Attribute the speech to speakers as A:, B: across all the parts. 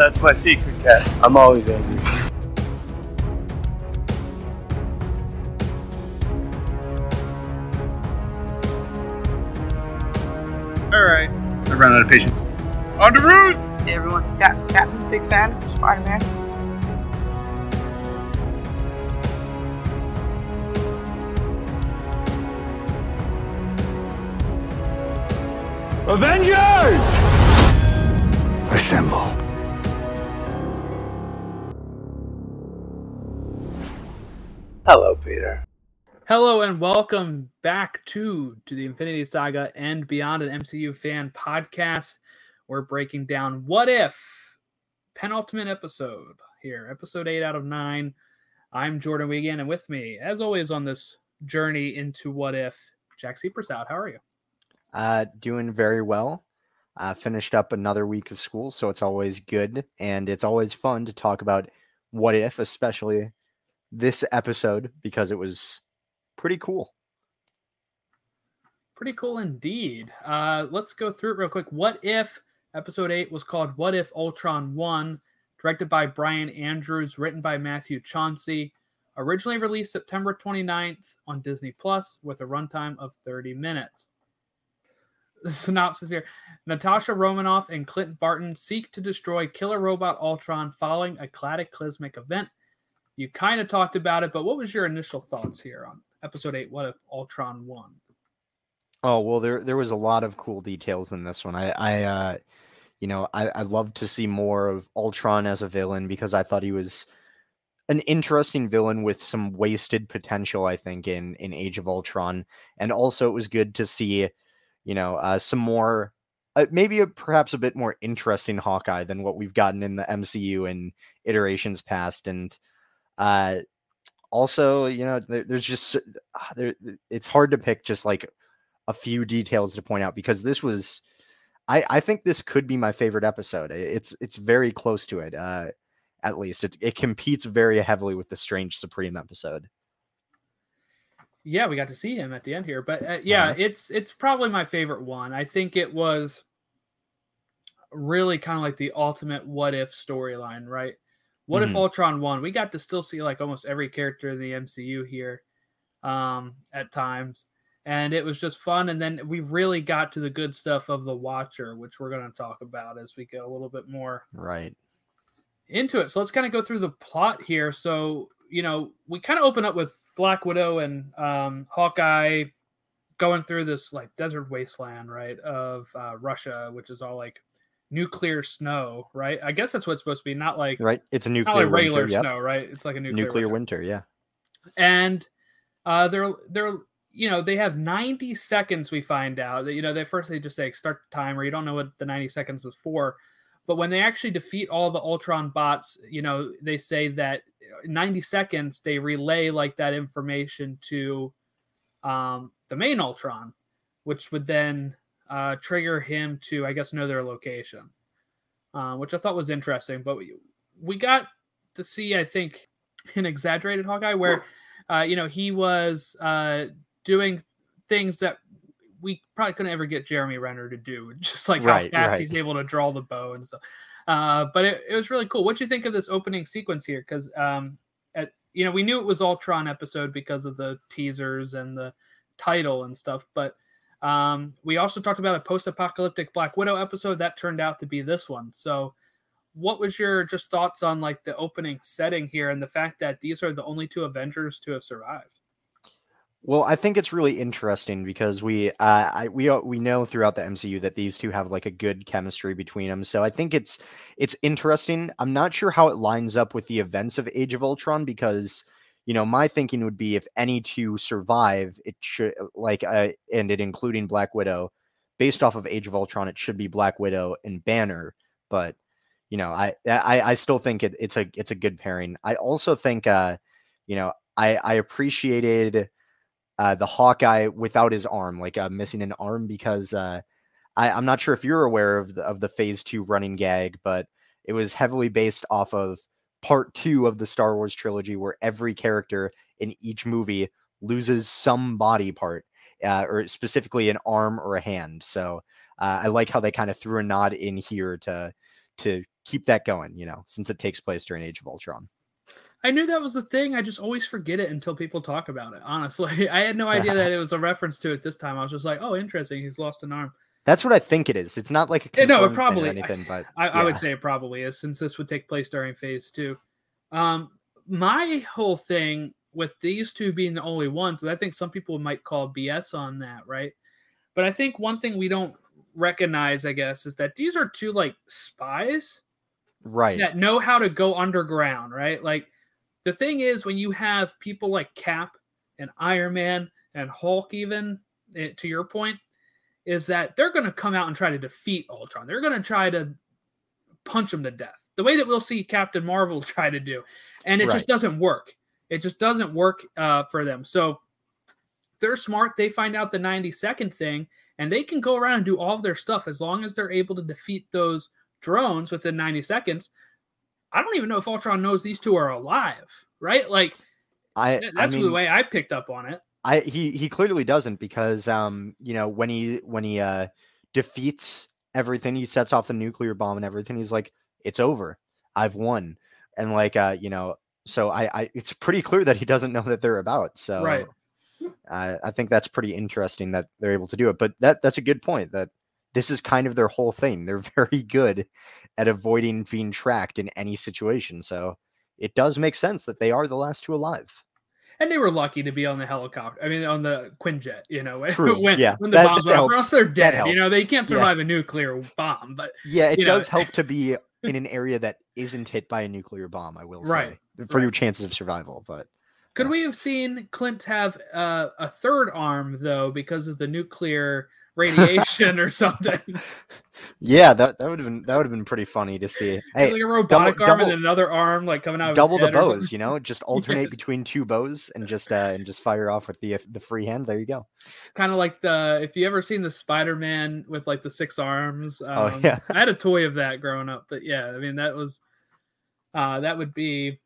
A: That's my secret, cat. I'm always angry.
B: All right. I ran out of patience. On the roost!
C: Hey everyone, Cap- Captain, big fan of Spider Man.
D: Avengers! Assemble.
A: Hello, Peter.
B: Hello and welcome back to to the Infinity Saga and Beyond an MCU fan podcast. We're breaking down What If penultimate episode here, episode 8 out of 9. I'm Jordan Wiegand and with me as always on this journey into What If, Jack Seepers out. How are you?
E: Uh, doing very well. Uh, finished up another week of school, so it's always good and it's always fun to talk about what if, especially this episode because it was pretty cool.
B: Pretty cool indeed. Uh, let's go through it real quick. What if episode 8 was called What If Ultron Won, directed by Bryan Andrews, written by Matthew Chauncey, originally released September 29th on Disney Plus with a runtime of 30 minutes. The synopsis here Natasha Romanoff and Clint Barton seek to destroy killer robot Ultron following a cataclysmic event. You kind of talked about it, but what was your initial thoughts here on episode 8 What If Ultron Won?
E: Oh well, there there was a lot of cool details in this one. I I uh, you know I I love to see more of Ultron as a villain because I thought he was an interesting villain with some wasted potential. I think in in Age of Ultron, and also it was good to see, you know, uh, some more. Uh, maybe a, perhaps a bit more interesting Hawkeye than what we've gotten in the MCU in iterations past, and uh, also you know there, there's just uh, there it's hard to pick just like a few details to point out because this was I, I think this could be my favorite episode. It's it's very close to it. Uh, at least it it competes very heavily with the Strange Supreme episode.
B: Yeah, we got to see him at the end here, but uh, yeah,
E: Uh-huh.
B: it's it's probably my favorite one. I think it was really kind of like the ultimate what if storyline, right? What if
E: Mhm.
B: Ultron won? We got to still see like almost every character in the MCU here um at times. And it was just fun and then we really got to the good stuff of the Watcher, which we're going to talk about as we get a little bit more
E: Right.
B: into it. So let's kind of go through the plot here. So, you know, we kind of open up with Black Widow and um, Hawkeye going through this like desert wasteland, right, of uh, Russia, which is all like nuclear snow, right? I guess that's what it's supposed to be, not like
E: Right. It's a nuclear
B: like regular
E: winter. Yep.
B: snow, right? It's like a nuclear,
E: Nuclear
B: winter.
E: winter. Yeah.
B: And uh, they're they're you know they have 90 seconds. We find out that you know they first they just say start the timer. You don't know what the 90 seconds is for. But when they actually defeat all the Ultron bots, you know, they say that 90 seconds they relay like that information to um, the main Ultron, which would then uh, trigger him to, I guess, know their location, uh, which I thought was interesting. But we, we got to see, I think, an exaggerated Hawkeye where, uh, you know, he was uh, doing things that we probably couldn't ever get Jeremy Renner to do, just like
E: Right,
B: how fast
E: right.
B: he's able to draw the bow and stuff. Uh, but it, it was really cool. What do you think of this opening sequence here? Because um, at you know we knew it was Ultron episode because of the teasers and the title and stuff, but um, we also talked about a post-apocalyptic Black Widow episode that turned out to be this one. So, what was your just thoughts on like the opening setting here and the fact that these are the only two Avengers to have survived?
E: Well, I think it's really interesting because we uh, I, we uh, we know throughout the MCU that these two have like a good chemistry between them. So I think it's it's interesting. I'm not sure how it lines up with the events of Age of Ultron because you know my thinking would be if any two survive, it should like uh, and it including Black Widow, based off of Age of Ultron, it should be Black Widow and Banner. But you know, I I, I still think it, it's a it's a good pairing. I also think uh, you know I I appreciated uh, the Hawkeye without his arm, like uh, missing an arm, because uh, I, I'm not sure if you're aware of the, of the Phase Two running gag, but it was heavily based off of Part Two of the Star Wars trilogy, where every character in each movie loses some body part, uh, or specifically an arm or a hand. So uh, I like how they kind of threw a nod in here to to keep that going, you know, since it takes place during Age of Ultron.
B: I knew that was a thing. I just always forget it until people talk about it. Honestly, I had no idea that it was a reference to it this time. I was just like, "Oh, interesting. He's lost an arm."
E: That's what I think it is. It's not like a
B: Eh, no, it
E: confirmed thing or
B: probably-
E: anything, but
B: I, I would say it probably is, since this would take place during Phase Two. Um, my whole thing with these two being the only ones, I think some people might call BS on that, right? But I think one thing we don't recognize, I guess, is that these are two like spies
E: right.
B: that know how to go underground, right? Like the thing is when you have people like Cap and Iron Man and Hulk, even eh, to your point, is that they're going to come out and try to defeat Ultron. They're going to try to punch him to death, the way that we'll see Captain Marvel try to do, and it
E: Right.
B: just doesn't work. It just doesn't work uh, for them. So they're smart. They find out the 90 second thing, and they can go around and do all of their stuff as long as they're able to defeat those drones within 90 seconds. I don't even know if Ultron knows these two are alive, right? Like
E: I,
B: th-
E: I
B: that's
E: mean,
B: the way I picked up on it.
E: I he he clearly doesn't because um you know when he when he uh defeats everything he sets off the nuclear bomb and everything he's like it's over. I've won. And like uh you know so I I it's pretty clear that he doesn't know that they're about so
B: Right.
E: I I think that's pretty interesting that they're able to do it but that that's a good point that this is kind of their whole thing. They're very good at avoiding being tracked in any situation so it does make sense that they are the last two alive
B: And they were lucky to be on the helicopter. I mean, on the Quinjet, you know, when,
E: True,
B: when,
E: yeah,
B: when the
E: that-
B: bombs
E: that
B: went off. They're dead. You know, they can't
E: Yeah.
B: survive a nuclear bomb. But
E: Yeah, it
B: you know-
E: does help to be in an area that isn't hit by a nuclear bomb. I will
B: Right,
E: say for
B: right.
E: your chances of survival. But
B: could
E: Yeah.
B: we have seen Clint have uh, a third arm though because of the nuclear radiation or something?
E: yeah, that, that would have been that would have been pretty funny to see. Hey,
B: like a robotic arm
E: double-
B: and another arm like coming out. Of
E: double
B: his
E: the
B: head
E: bows, you know, just alternate
B: Yes.
E: between two bows and just uh and just fire off with the the free hand. There you go.
B: kind of like the if you ever seen the Spider-Man with like the six arms. Um,
E: Oh, yeah.
B: I had a toy of that growing up, but yeah, I mean that was uh that would be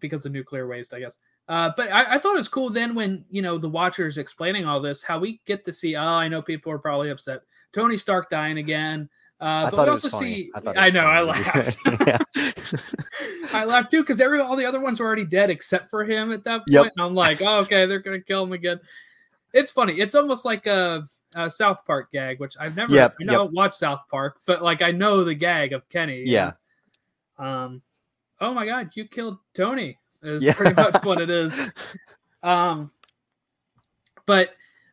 B: because of nuclear waste, I guess. Uh, but I, I thought it was cool then when you know the watchers explaining all this, how we get to see. Oh, I know people are probably upset. Tony Stark dying again. Uh,
E: I
B: but
E: thought
B: we
E: it was
B: also
E: funny.
B: see.
E: I,
B: I know. I laughed. I laughed too because every all the other ones were already dead except for him at that point.
E: Yep.
B: And I'm like, oh, okay, they're gonna kill him again. It's funny. It's almost like a, a South Park gag, which I've never.
E: Yep,
B: I don't watch South Park, but like I know the gag of Kenny.
E: Yeah.
B: and, um. Oh my God! You killed Tony. Is
E: Yeah.
B: pretty much what it is. Um. But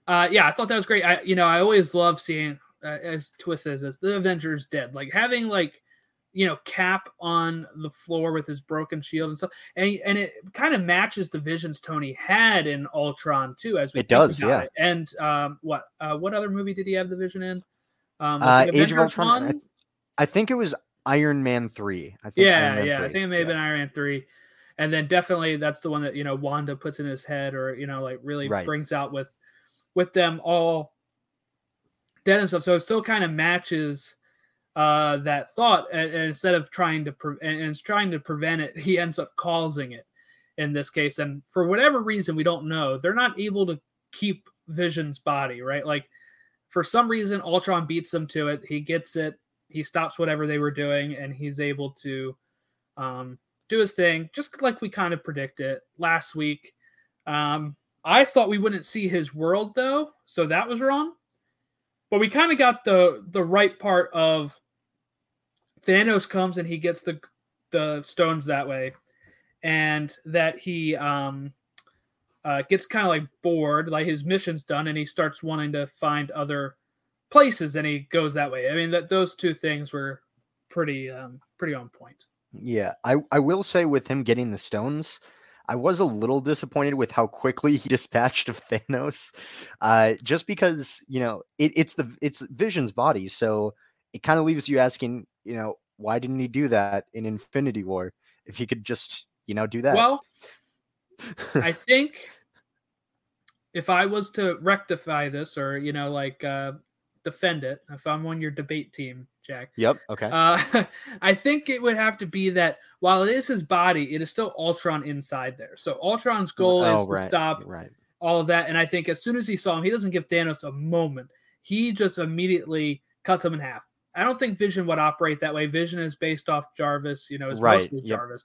B: uh, yeah, I thought that was great. I you know I always love seeing uh, as Twist says as the Avengers dead, like having like you know Cap on the floor with his broken shield and stuff, and and it kind of matches the visions Tony had in Ultron too. As we
E: It does, yeah.
B: it. And um, what uh, what other movie did he have the vision in? Um,
E: Uh, Age of Ultron, I th- I think it was Iron Man three. I think
B: yeah, yeah. I think it may have
E: Yeah.
B: been Iron Man three, and then definitely that's the one that you know Wanda puts in his head, or you know, like really
E: Right.
B: brings out with with them all dead and stuff. So it still kind of matches uh that thought, and, and instead of trying to pre- and and trying to prevent it, he ends up causing it in this case. And for whatever reason, we don't know, they're not able to keep Vision's body, right? Like for some reason, Ultron beats them to it. He gets it. He stops whatever they were doing, and he's able to um, do his thing, just like we kind of predicted last week. Um, I thought we wouldn't see his world though, so that was wrong. But we kind of got the the right part of Thanos comes and he gets the the stones that way, and that he um uh, gets kind of like bored, like his mission's done, and he starts wanting to find other places, and he goes that way. I mean, that those two things were pretty um pretty on point.
E: Yeah, I I will say with him getting the stones, I was a little disappointed with how quickly he dispatched of Thanos. Uh, just because you know it, it's the it's Vision's body, so it kind of leaves you asking, you know, why didn't he do that in Infinity War if he could just you know do that?
B: Well, I think if I was to rectify this or you know like uh defend it, if I'm on your debate team, Jack,
E: yep. Okay.
B: uh I think it would have to be that while it is his body, it is still Ultron inside there. So Ultron's goal is
E: oh,
B: to stop
E: Right.
B: all of that. And I think as soon as he saw him, he doesn't give Thanos a moment. He just immediately cuts him in half. I don't think Vision would operate that way. Vision is based off Jarvis, you know, is
E: Right,
B: mostly
E: yep.
B: Jarvis,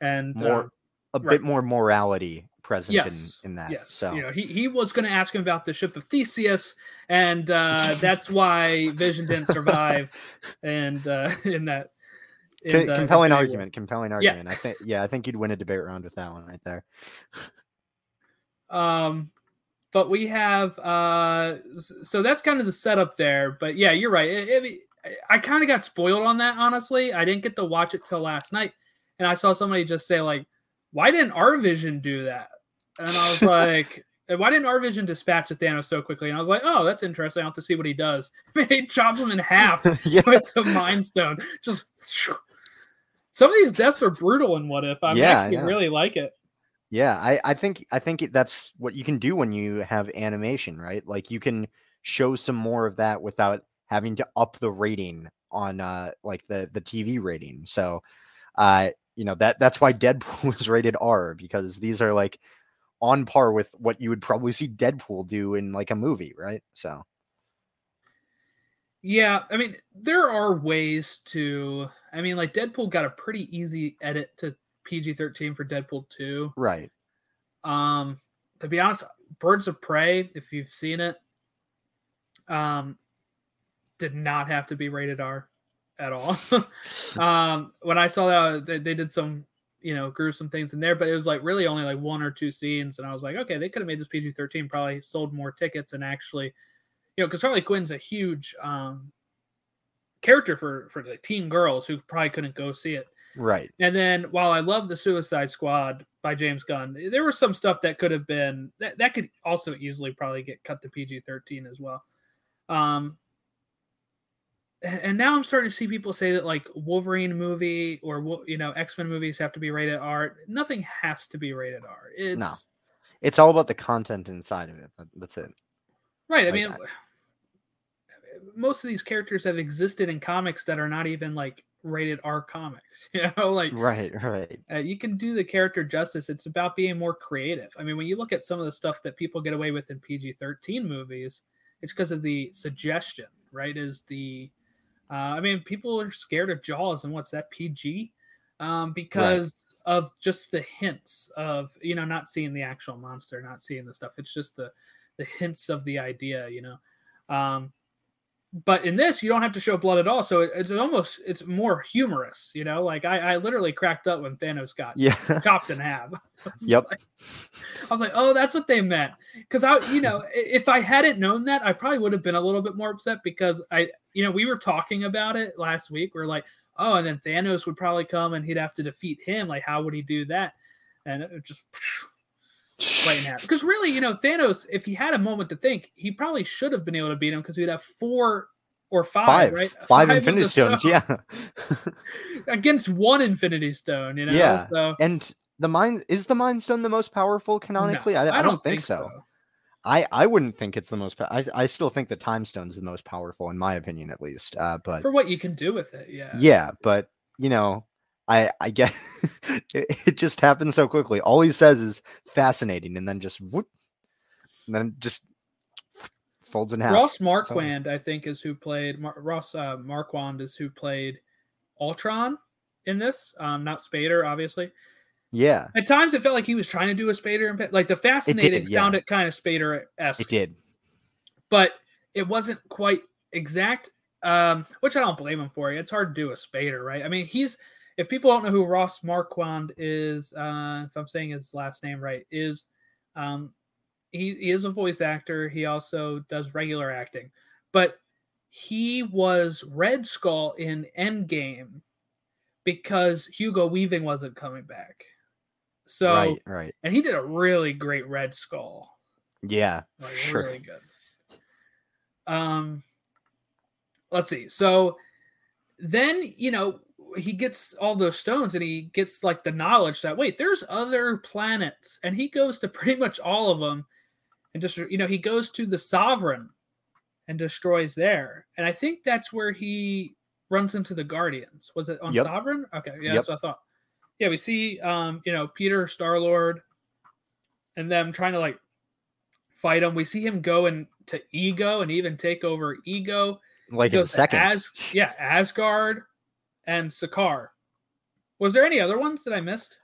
B: and
E: More
B: uh,
E: a
B: right.
E: bit more morality present
B: yes,
E: in, in that.
B: yes.
E: So
B: you know, he he was going to ask him about the ship of Theseus, and uh, that's why Vision didn't survive, and uh, in that. in the
E: compelling
B: War.
E: argument, compelling argument. Yeah. I think yeah, I think you'd win a debate round with that one right there.
B: Um, but we have uh, so that's kind of the setup there. But yeah, you're right. It- it- I kind of got spoiled on that. Honestly, I didn't get to watch it till last night, and I saw somebody just say like, "Why didn't our Vision do that?" And I was like. Why didn't our Vision dispatch the Thanos so quickly? And I was like, "Oh, that's interesting. I'll have to see what he does." he chops him in half
E: yeah.
B: with the Mind Stone. Just some of these deaths are brutal in What If. I
E: Yeah,
B: actually really like it.
E: Yeah, I, I think I think that's what you can do when you have animation, right? Like you can show some more of that without having to up the rating on uh like the the TV rating. So uh you know that that's why Deadpool was rated R because these are like on par with what you would probably see Deadpool do in like a movie, right? So
B: Yeah, I mean, there are ways to. I mean, like Deadpool got a pretty easy edit to PG thirteen for Deadpool two.
E: right.
B: Um, to be honest, Birds of Prey, if you've seen it, um, did not have to be rated R at all. um, when I saw that, they, they did some, you know, gruesome things in there, but it was like really only like one or two scenes, and I was like, okay, they could have made this PG thirteen, probably sold more tickets, and actually, you know, because Harley Quinn's a huge um character for for the teen girls who probably couldn't go see it.
E: right.
B: And then while I love the Suicide Squad by James Gunn, there was some stuff that could have been that, that could also easily probably get cut to PG thirteen as well. Um, and, now I'm starting to see people say that like Wolverine movie or you know X Men movies have to be rated R. Nothing has to be rated R. It's
E: It's all about the content inside of it. That's it.
B: right. I
E: Like,
B: mean,
E: I-
B: most of these characters have existed in comics that are not even like rated R comics. You know, like
E: Right, right.
B: uh, you can do the character justice. It's about being more creative. I mean, when you look at some of the stuff that people get away with in PG 13 movies, it's because of the suggestion, right? Is the, uh, I mean, people are scared of Jaws and what's that PG? Um, because of just the hints of, you know, not seeing the actual monster, not seeing the stuff. It's just the, the hints of the idea, you know. Um, but in this you don't have to show blood at all. So it, it's almost it's more humorous you know? Like I, I literally cracked up when thanos got
E: Yeah.
B: chopped in half.
E: Yep.
B: like- i was like oh that's what they meant. Because i you know if i hadn't known that i probably would have been a little bit more upset because i you know we were talking about it last week. We are like oh and then thanos would probably come and he'd have to defeat him. Like how would he do that? And it just right half. Because really, you know, Thanos, if he had a moment to think, he probably should have been able to beat him because we'd have four or five,
E: Five.
B: right?
E: Five
B: of
E: Infinity Stones.
B: stone
E: Yeah.
B: against one Infinity Stone. You know,
E: Yeah,
B: So
E: and the mind is the Mind Stone the most powerful canonically?
B: no,
E: I, I don't, think, so. I I wouldn't think it's the most. I I still think the Time Stone's the most powerful in my opinion, at least. Uh, but
B: For what you can do with it, yeah.
E: yeah, but you know, I I get it, it just happens so quickly. All he says is fascinating, and then just whoop, and then just folds in half.
B: Ross Marquand, I think, is who played Mar- Ross uh, Marquand is who played Ultron in this. Um, not Spader, obviously.
E: Yeah,
B: At times, it felt like he was trying to do a Spader, imp- like the fascinating
E: yeah.
B: it kind of Spader esque.
E: it did.
B: but it wasn't quite exact. Um, which I don't blame him for. It's hard to do a Spader, right? I mean, he's if people don't know who Ross Marquand is, uh, if I'm saying his last name right, is um, he, he is a voice actor. He also does regular acting, but he was Red Skull in Endgame because Hugo Weaving wasn't coming back. So,
E: right, right.
B: and he did a really great Red Skull
E: Yeah,
B: like
E: Sure.
B: really good. Um, let's see. So then you know he gets all those stones and he gets like the knowledge that wait, there's other planets, and he goes to pretty much all of them, and just you know he goes to the Sovereign and destroys there, and I think that's where he runs into the Guardians. Was it on
E: Yep.
B: Sovereign? Okay, yeah,
E: Yep.
B: that's what I thought. Yeah, we see um, you know, Peter Star Lord and them trying to like fight him. We see him go into ego and even take over ego.
E: like in seconds.
B: As- yeah, Asgard and Sakaar. Was there any other ones that I missed?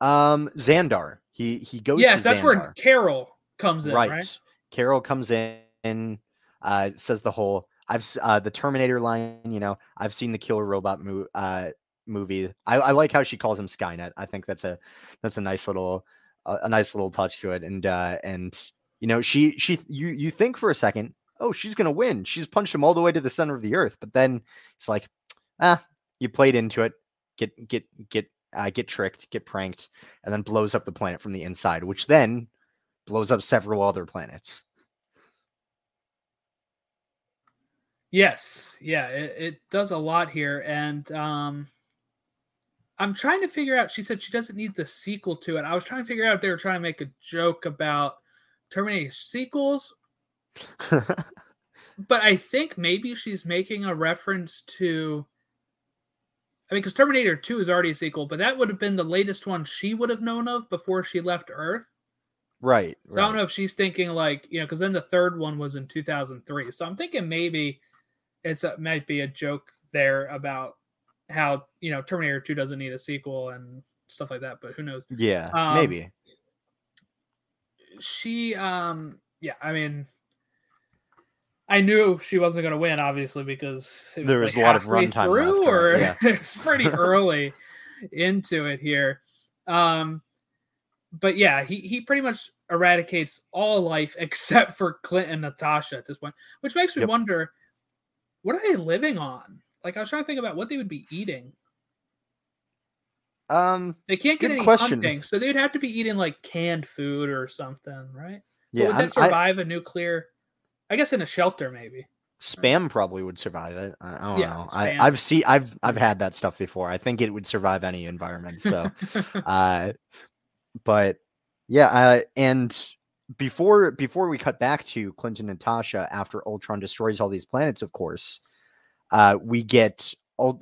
E: Um, Xandar. He he goes.
B: yes, that's
E: Xandar.
B: where Carol comes in,
E: right.
B: right?
E: Carol comes in, uh, says the whole I've uh, the Terminator line. You know, I've seen the Killer Robot mo- uh, movie. I, I like how she calls him Skynet. I think that's a that's a nice little uh, a nice little touch to it. And uh, and you know, she she you you think for a second, oh, she's gonna win. She's punched him all the way to the center of the earth. But then it's like, ah, you played into it. Get get get uh, get tricked, get pranked, and then blows up the planet from the inside, which then blows up several other planets.
B: Yes, yeah, it, it does a lot here, and um, I'm trying to figure out. She said she doesn't need the sequel to it. I was trying to figure out if they were trying to make a joke about Terminator sequels, but I think maybe she's making a reference to. I mean, because Terminator 2 is already a sequel, but that would have been the latest one she would have known of before she left Earth.
E: right.
B: So I don't know if she's thinking like, you know, because then the third one was in 2003. So I'm thinking maybe it's a, might be a joke there about how, you know, Terminator 2 doesn't need a sequel and stuff like that, but who knows?
E: Yeah,
B: um,
E: maybe.
B: She, um, yeah, I mean, I knew she wasn't going to win, obviously, because it
E: There was a lot of runtime
B: through,
E: left,
B: or
E: yeah.
B: it's pretty early into it here. Um, but yeah, he he pretty much eradicates all life except for Clint and Natasha at this point, which makes me
E: Yep.
B: wonder what are they living on? Like I was trying to think about what they would be eating.
E: Um,
B: They can't get any
E: question.
B: hunting, so they'd have to be eating like canned food or something, right? But
E: yeah,
B: would
E: I'm-
B: that survive a nuclear? I guess in a shelter, maybe.
E: spam probably would survive it. I, I don't
B: Yeah,
E: know.
B: spam.
E: I, I've seen, I've, I've had that stuff before. I think it would survive any environment. So, uh, but yeah, uh, and before before we cut back to Clinton and Tasha after Ultron destroys all these planets, of course, uh, we get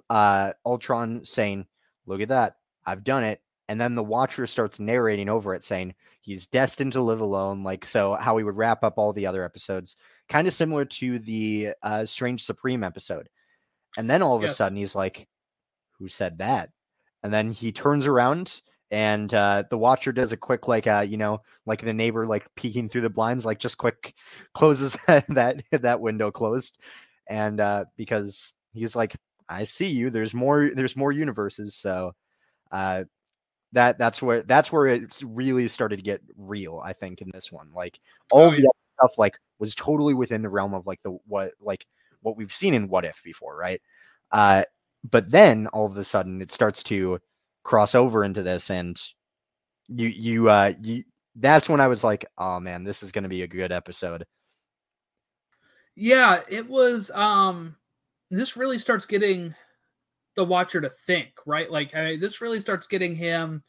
E: uh, Ultron saying, "Look at that, I've done it," and then the Watcher starts narrating over it, saying he's destined to live alone. Like so, how we would wrap up all the other episodes, kind of similar to the uh, Strange Supreme episode. And then all of a sudden, he's like, "Who said that?" And then he turns around and uh, the watcher does a quick like uh you know like the neighbor like peeking through the blinds like just quick closes that that window closed and uh because he's like i see you there's more there's more universes so uh that that's where that's where it really started to get real i think in this one like all
B: Oh,
E: the other stuff like was totally within the realm of like the what like what we've seen in what if before right? Uh but then all of a sudden it starts to cross over into this and you you uh you that's when i was like oh man this is going to be a good episode.
B: Yeah, it was um this really starts getting the watcher to think, right? Like I, this really starts getting him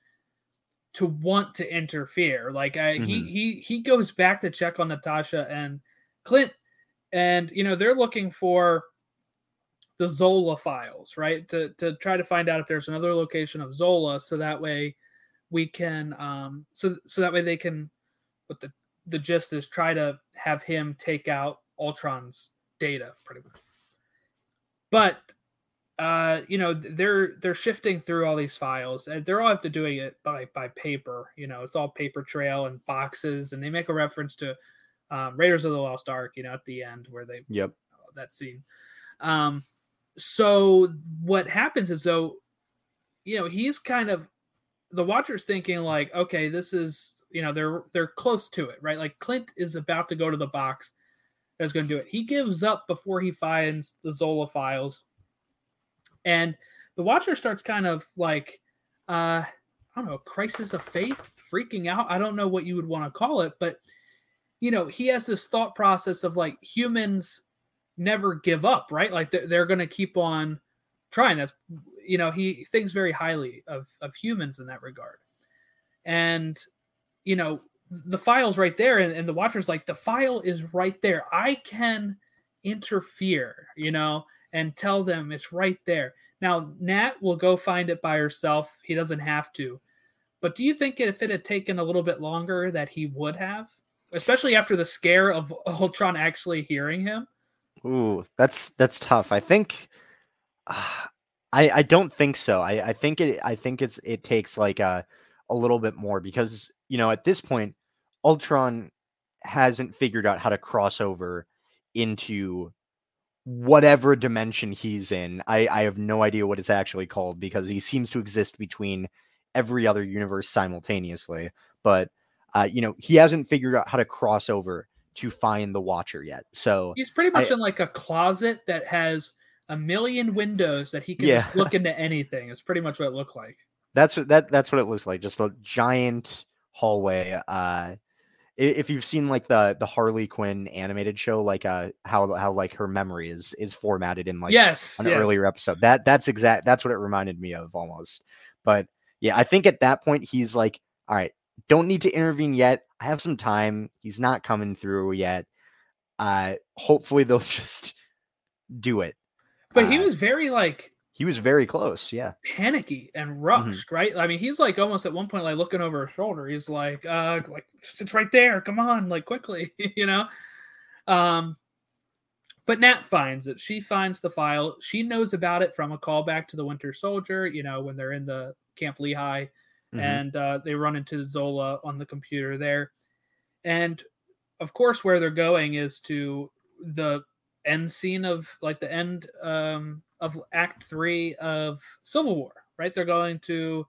B: to want to interfere. Like I, he
E: Mhm.
B: he he goes back to check on Natasha and Clint and you know they're looking for the Zola files, right? To to try to find out if there's another location of Zola so that way we can um so so that way they can what the the gist is try to have him take out Ultron's data pretty much. But uh you know they're they're shifting through all these files and they're all have to doing it by by paper you know it's all paper trail and boxes and they make a reference to um, raiders of the lost ark you know at the end where they
E: yep
B: that scene. Um, so what happens is though, you know, he's kind of the watcher's thinking like, okay, this is you know they're they're close to it, right? Like Clint is about to go to the box that's going to do it. He gives up before he finds the Zola files, and the watcher starts kind of like, uh, I don't know, crisis of faith, freaking out. I don't know what you would want to call it, but you know, he has this thought process of like humans never give up, right? Like they're, they're going to keep on trying. That's, you know, he thinks very highly of, of humans in that regard. And, you know, the file's right there. And, and the watcher's like, the file is right there. I can interfere, you know, and tell them it's right there. Now, Nat will go find it by herself. He doesn't have to. But do you think if it had taken a little bit longer that he would have? Especially after the scare of Ultron actually hearing him?
E: Ooh, that's that's tough. I think uh, I I don't think so. I I think it I think it's it takes like a a little bit more because you know at this point Ultron hasn't figured out how to cross over into whatever dimension he's in. I I have no idea what it's actually called because he seems to exist between every other universe simultaneously. But uh, you know, he hasn't figured out how to cross over to find the Watcher yet. So
B: He's pretty much
E: I-
B: in like a closet that has a million windows that he can
E: Yeah.
B: just look into anything. It's pretty much what it looked like.
E: that's what that that's what it looks like. Just a giant hallway. Uh, if you've seen like the the Harley Quinn animated show, like uh how how like her memory is is formatted in like
B: yes.
E: an
B: yes.
E: earlier episode. That that's exact. That's what it reminded me of almost. But yeah, I think at that point he's like, all right, don't need to intervene yet. I have some time. He's not coming through yet. Uh, hopefully they'll just do it.
B: But he
E: Uh,
B: was very like
E: he was very close. Yeah,
B: panicky and
E: Mm-hmm.
B: rushed, right? I mean, he's like almost at one point like looking over his shoulder. He's like, uh, like it's right there. Come on, like quickly, you know. Um, but Nat finds it. She finds the file. She knows about it from a callback to the Winter Soldier. You know, when they're in the Camp Lehigh,
E: Mhm.
B: and uh, they run into Zola on the computer there, and of course, where they're going is to the end scene of like the end um, of Act Three of Civil War. Right, they're going to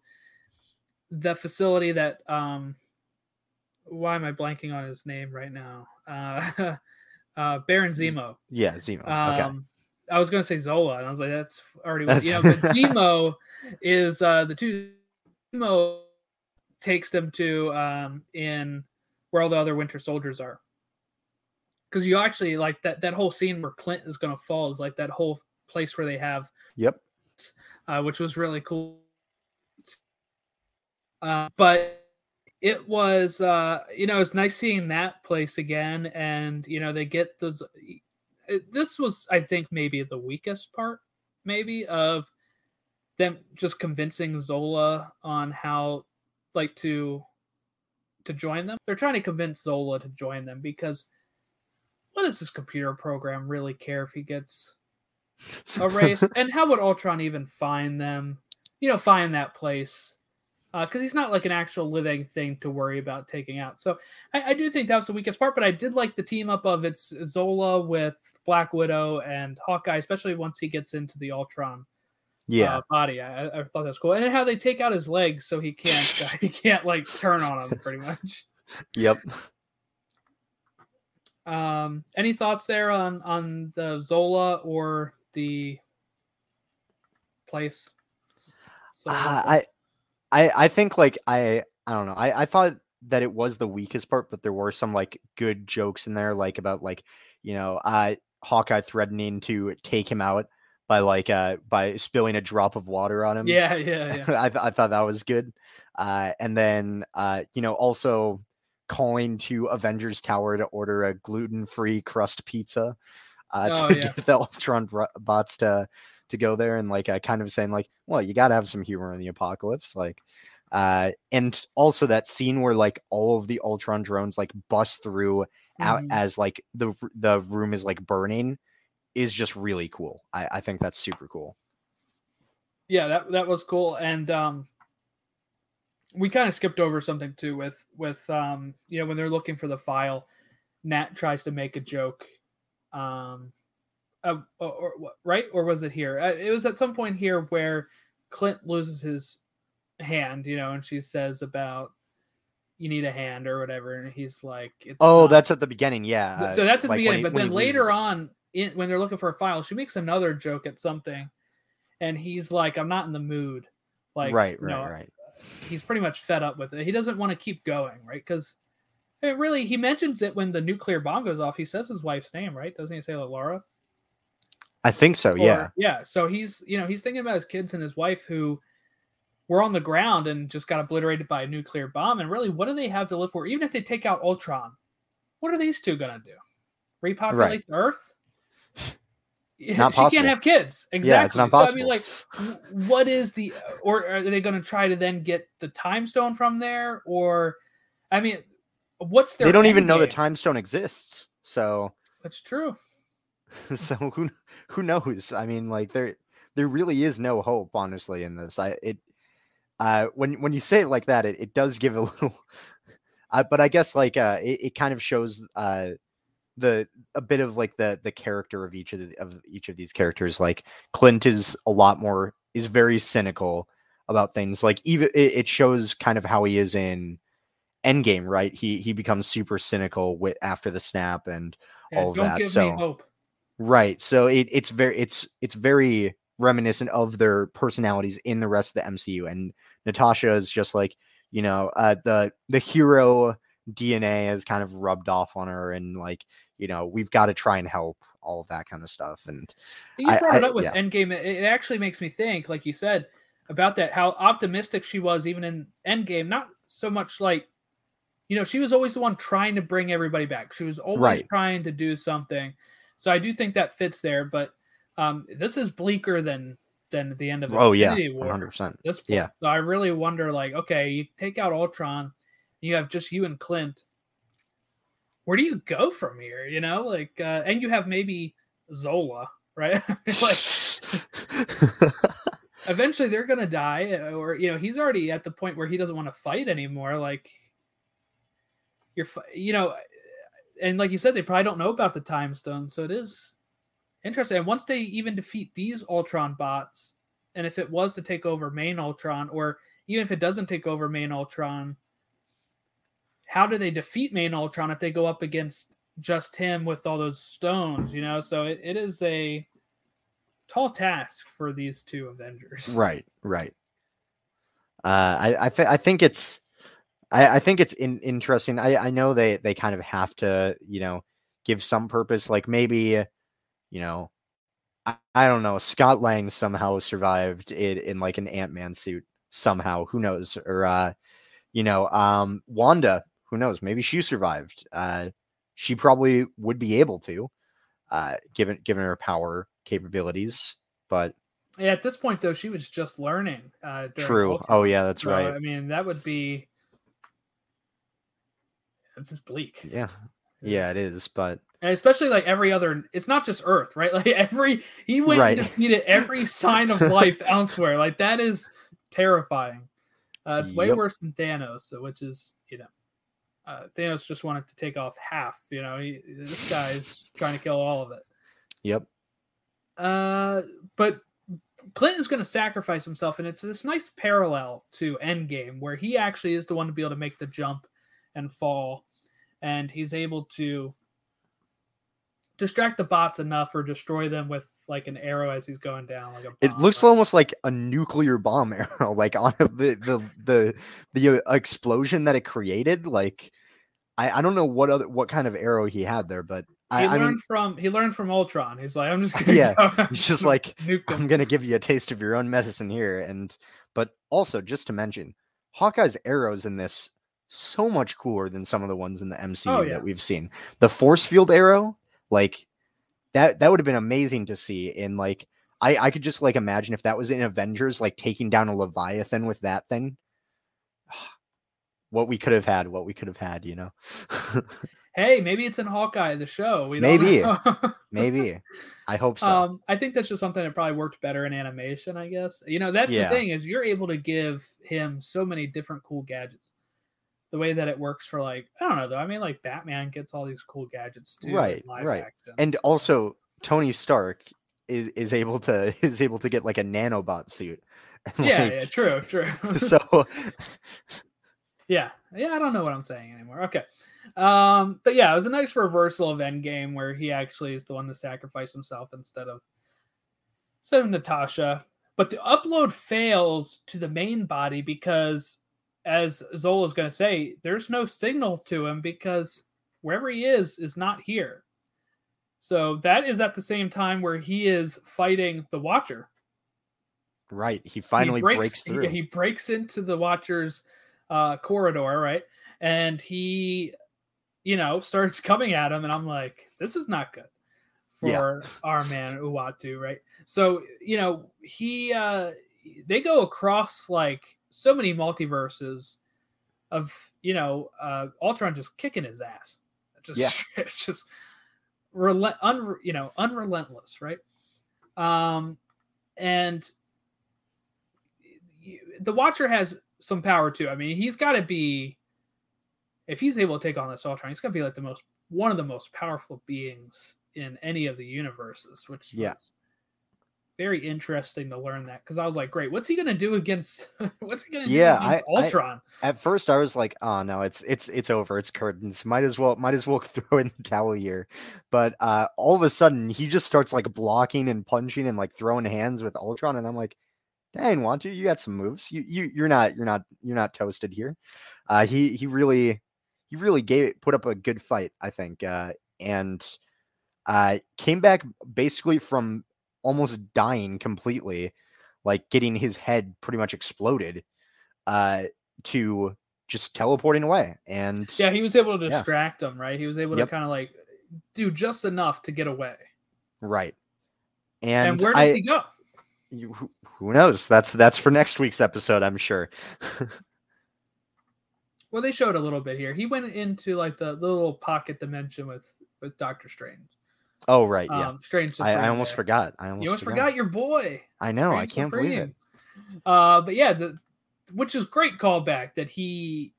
B: the facility that. Um, why am I blanking on his name right now? Uh, uh, Baron Zemo.
E: yeah, Zemo. okay,
B: Um, I was gonna say Zola, and I was like, that's already
E: That's-
B: you know. But Zemo is uh, the two. Zemo takes them to um, in where all the other Winter Soldiers are, because you actually like that that whole scene where Clint is gonna fall is like that whole place where they have,
E: yep.
B: uh, which was really cool. Uh, but it was uh you know it's nice seeing that place again and you know they get those this was i think maybe the weakest part maybe of them just convincing zola on how like to to join them they're trying to convince zola to join them because what does this computer program really care if he gets erased and how would ultron even find them you know find that place because he's not like an actual living thing to worry about taking out. So I, I do think that was the weakest part, but I did like the team up of it's Zola with Black Widow and Hawkeye, especially once he gets into the Ultron
E: Yeah,
B: uh, body. I, I thought that was cool, and then how they take out his legs so he can't uh, he can't like turn on him pretty much.
E: yep.
B: Um, any thoughts there on on the Zola or the place? Zola
E: Uh. I, I, I think like I, I don't know. I, I thought that it was the weakest part, but there were some like good jokes in there, like about like you know, uh, Hawkeye threatening to take him out by like uh by spilling a drop of water on him.
B: yeah, yeah, yeah.
E: I, th- I thought that was good. Uh, and then uh, you know, also calling to Avengers Tower to order a gluten-free crust pizza uh,
B: Oh,
E: to
B: yeah.
E: get the Ultron bots to to go there and like I kind of saying like, well, you got to have some humor in the apocalypse, like. Uh, and also that scene where like all of the Ultron drones like bust through out
B: Mhm.
E: as like the the room is like burning is just really cool. I, I think that's super cool.
B: yeah that that was cool and um we kind of skipped over something too with with um you know when they're looking for the file nat tries to make a joke um uh, or, or right or was it here Uh, it was at some point here where clint loses his hand you know and she says about you need a hand or whatever and he's like it's
E: Oh,
B: not-
E: that's at the beginning, yeah.
B: So that's at
E: like
B: the beginning,
E: he-
B: but then later
E: loses-
B: on, in, when they're looking for a file, she makes another joke at something, and he's like, "I'm not in the mood." Like,
E: right, right,
B: know,
E: right.
B: He's pretty much fed up with it. He doesn't want to keep going, right? Because it really, he mentions it when the nuclear bomb goes off. He says his wife's name, right? Doesn't he say like Laura?
E: I think so.
B: Or-
E: yeah,
B: yeah. So he's, you know, he's thinking about his kids and his wife who were on the ground and just got obliterated by a nuclear bomb. And really, what do they have to live for? Even if they take out Ultron, what are these two gonna do? Repopulate the Earth?
E: Not
B: she
E: possible.
B: can't have kids. Exactly.
E: Yeah, it's not
B: So I mean,
E: possible.
B: like, what is the? Or are they going to try to then get the time stone from there? Or, I mean, what's their?
E: they don't even know the time stone exists. So
B: That's true.
E: so who who knows? I mean, like there there really is no hope, honestly, in this. I it uh when when you say it like that, it, it does give a little uh, but I guess like uh it, it kind of shows uh the a bit of like the the character of each of the, of each of these characters like clint is a lot more is very cynical about things like even it, it shows kind of how he is in endgame right he he becomes super cynical with after the snap and
B: Yeah,
E: all that
B: give
E: so
B: me hope.
E: right so it, it's very it's it's very reminiscent of their personalities in the rest of the mcu and natasha is just like you know uh the the hero dna has kind of rubbed off on her and like you know we've got to try and help all of that kind of stuff and
B: You
E: I-
B: brought it
E: I-
B: up with
E: yeah.
B: Endgame. It, it actually makes me think, like you said, about that how optimistic she was even in Endgame. Not so much like, you know, she was always the one trying to bring everybody back. She was always
E: Right.
B: trying to do something. So I do think that fits there. But um, this is bleaker than than the end of the
E: oh yeah
B: Infinity War.
E: 100%
B: This point.
E: Yeah.
B: So I really wonder, like, okay, you take out Ultron, you have just you and Clint. Where do you go from here? You know, like, uh, and you have maybe Zola, right? like, eventually they're gonna die, or you know, he's already at the point where he doesn't want to fight anymore. Like, you're, you know, and like you said, they probably don't know about the time stone, so it is interesting. And once they even defeat these Ultron bots, and if it was to take over main Ultron, or even if it doesn't take over main Ultron, how do they defeat main Ultron if they go up against just him with all those stones? You know, so it, it is a tall task for these two Avengers.
E: right right uh i i, th- I think it's i i think it's in- interesting i i know they they kind of have to you know give some purpose like maybe you know i, I don't know scott lang somehow survived it in like an ant-man suit somehow who knows or uh you know um wanda who knows maybe she survived uh she probably would be able to uh given given her power capabilities but
B: Yeah, at this point though, she was just learning. Uh,
E: True.
B: Ultron.
E: Oh yeah, that's
B: So,
E: right.
B: I mean, that would be. It's just bleak.
E: Yeah. Yeah, it is, but
B: and especially like every other it's not just earth right like every he went
E: Right.
B: and defeated every sign of life elsewhere like that is terrifying uh, it's way
E: Yep.
B: worse than thanos so which is you know uh, thanos just wanted to take off half you know he, this guy's trying to kill all of it
E: yep.
B: uh, but Clint is going to sacrifice himself, and it's this nice parallel to Endgame, where he actually is the one to be able to make the jump and fall, and he's able to distract the bots enough or destroy them with like an arrow as he's going down. Like a
E: It looks almost like a nuclear bomb arrow, like on the the the the uh, explosion that it created. Like, I I don't know what other what kind of arrow he had there, but
B: He
E: I, I
B: learned
E: mean,
B: from he learned from Ultron. He's like, I'm just gonna
E: Yeah, he's just like. I'm gonna give you a taste of your own medicine here, and but also just to mention, Hawkeye's arrows in this so much cooler than some of the ones in the MCU
B: Oh, yeah.
E: that we've seen. The force field arrow, like that, that would have been amazing to see in like. I, I could just like imagine if that was in Avengers, like taking down a Leviathan with that thing. What we could have had, what we could have had, you know.
B: Hey, maybe it's in Hawkeye the show. We
E: Maybe. Maybe. I hope so.
B: Um, I think that's just something that probably worked better in animation. I guess you know that's
E: Yeah.
B: the thing is you're able to give him so many different cool gadgets. The way that it works for like I don't know though. I mean like Batman gets all these cool gadgets too.
E: Right, right.
B: action,
E: and
B: so-
E: also Tony Stark is, is able to is able to get like a nanobot suit. And,
B: yeah,
E: like,
B: yeah, true, true.
E: So
B: yeah, yeah. I don't know what I'm saying anymore. Okay, um, but yeah, it was a nice reversal of Endgame where he actually is the one to sacrifice himself instead of instead of Natasha. But the upload fails to the main body because, as Zola is going to say, there's no signal to him because wherever he is is not here. So that is at the same time where he is fighting the Watcher.
E: right, he finally
B: he
E: breaks,
B: he-
E: through.
B: He, breaks into the Watcher's uh, corridor, right? And he, you know, starts coming at him, and I'm like, this is not good for
E: Yeah.
B: our man Uatu, right? So, you know, he, uh, they go across like so many multiverses of, you know, uh, Ultron just kicking his ass. Just,
E: Yeah.
B: it's just relent, un, you know, unrelentless, right? Um, and the Watcher has some power too. I mean, he's got to be, if he's able to take on this Ultron, he's got to be like the most one of the most powerful beings in any of the universes, which
E: Yeah.
B: Very interesting to learn that because I was like, great, what's he gonna do against? what's he gonna
E: Yeah,
B: do against
E: I- I-
B: Ultron?
E: At first, I was like, "Oh no, it's it's it's over. It's curtains. Might as well might as well throw in the towel here." But uh, all of a sudden, he just starts like blocking and punching and like throwing hands with Ultron, and I'm like, "Dang, want to? You got some moves. You you you're not you're not you're not toasted here." Uh, he he really he really gave it put up a good fight, I think, uh, and uh, came back basically from almost dying completely, like getting his head pretty much exploded, uh, to just teleporting away. And
B: Yeah, he was able to
E: Yeah.
B: distract him, right? He was able
E: Yep.
B: to kind of like do just enough to get away.
E: right.
B: And,
E: And,
B: where does
E: I,
B: he go?
E: you, who, knows? That's that's for next week's episode, I'm sure.
B: Well, they showed a little bit here. He went into like the, the little pocket dimension with with Doctor Strange.
E: Oh right, yeah.
B: Um, Strange.
E: I, I almost
B: there.
E: forgot. I almost,
B: You almost
E: forgot.
B: forgot your boy.
E: I know. I can't believe it.
B: Uh, but yeah, the, which is great callback that he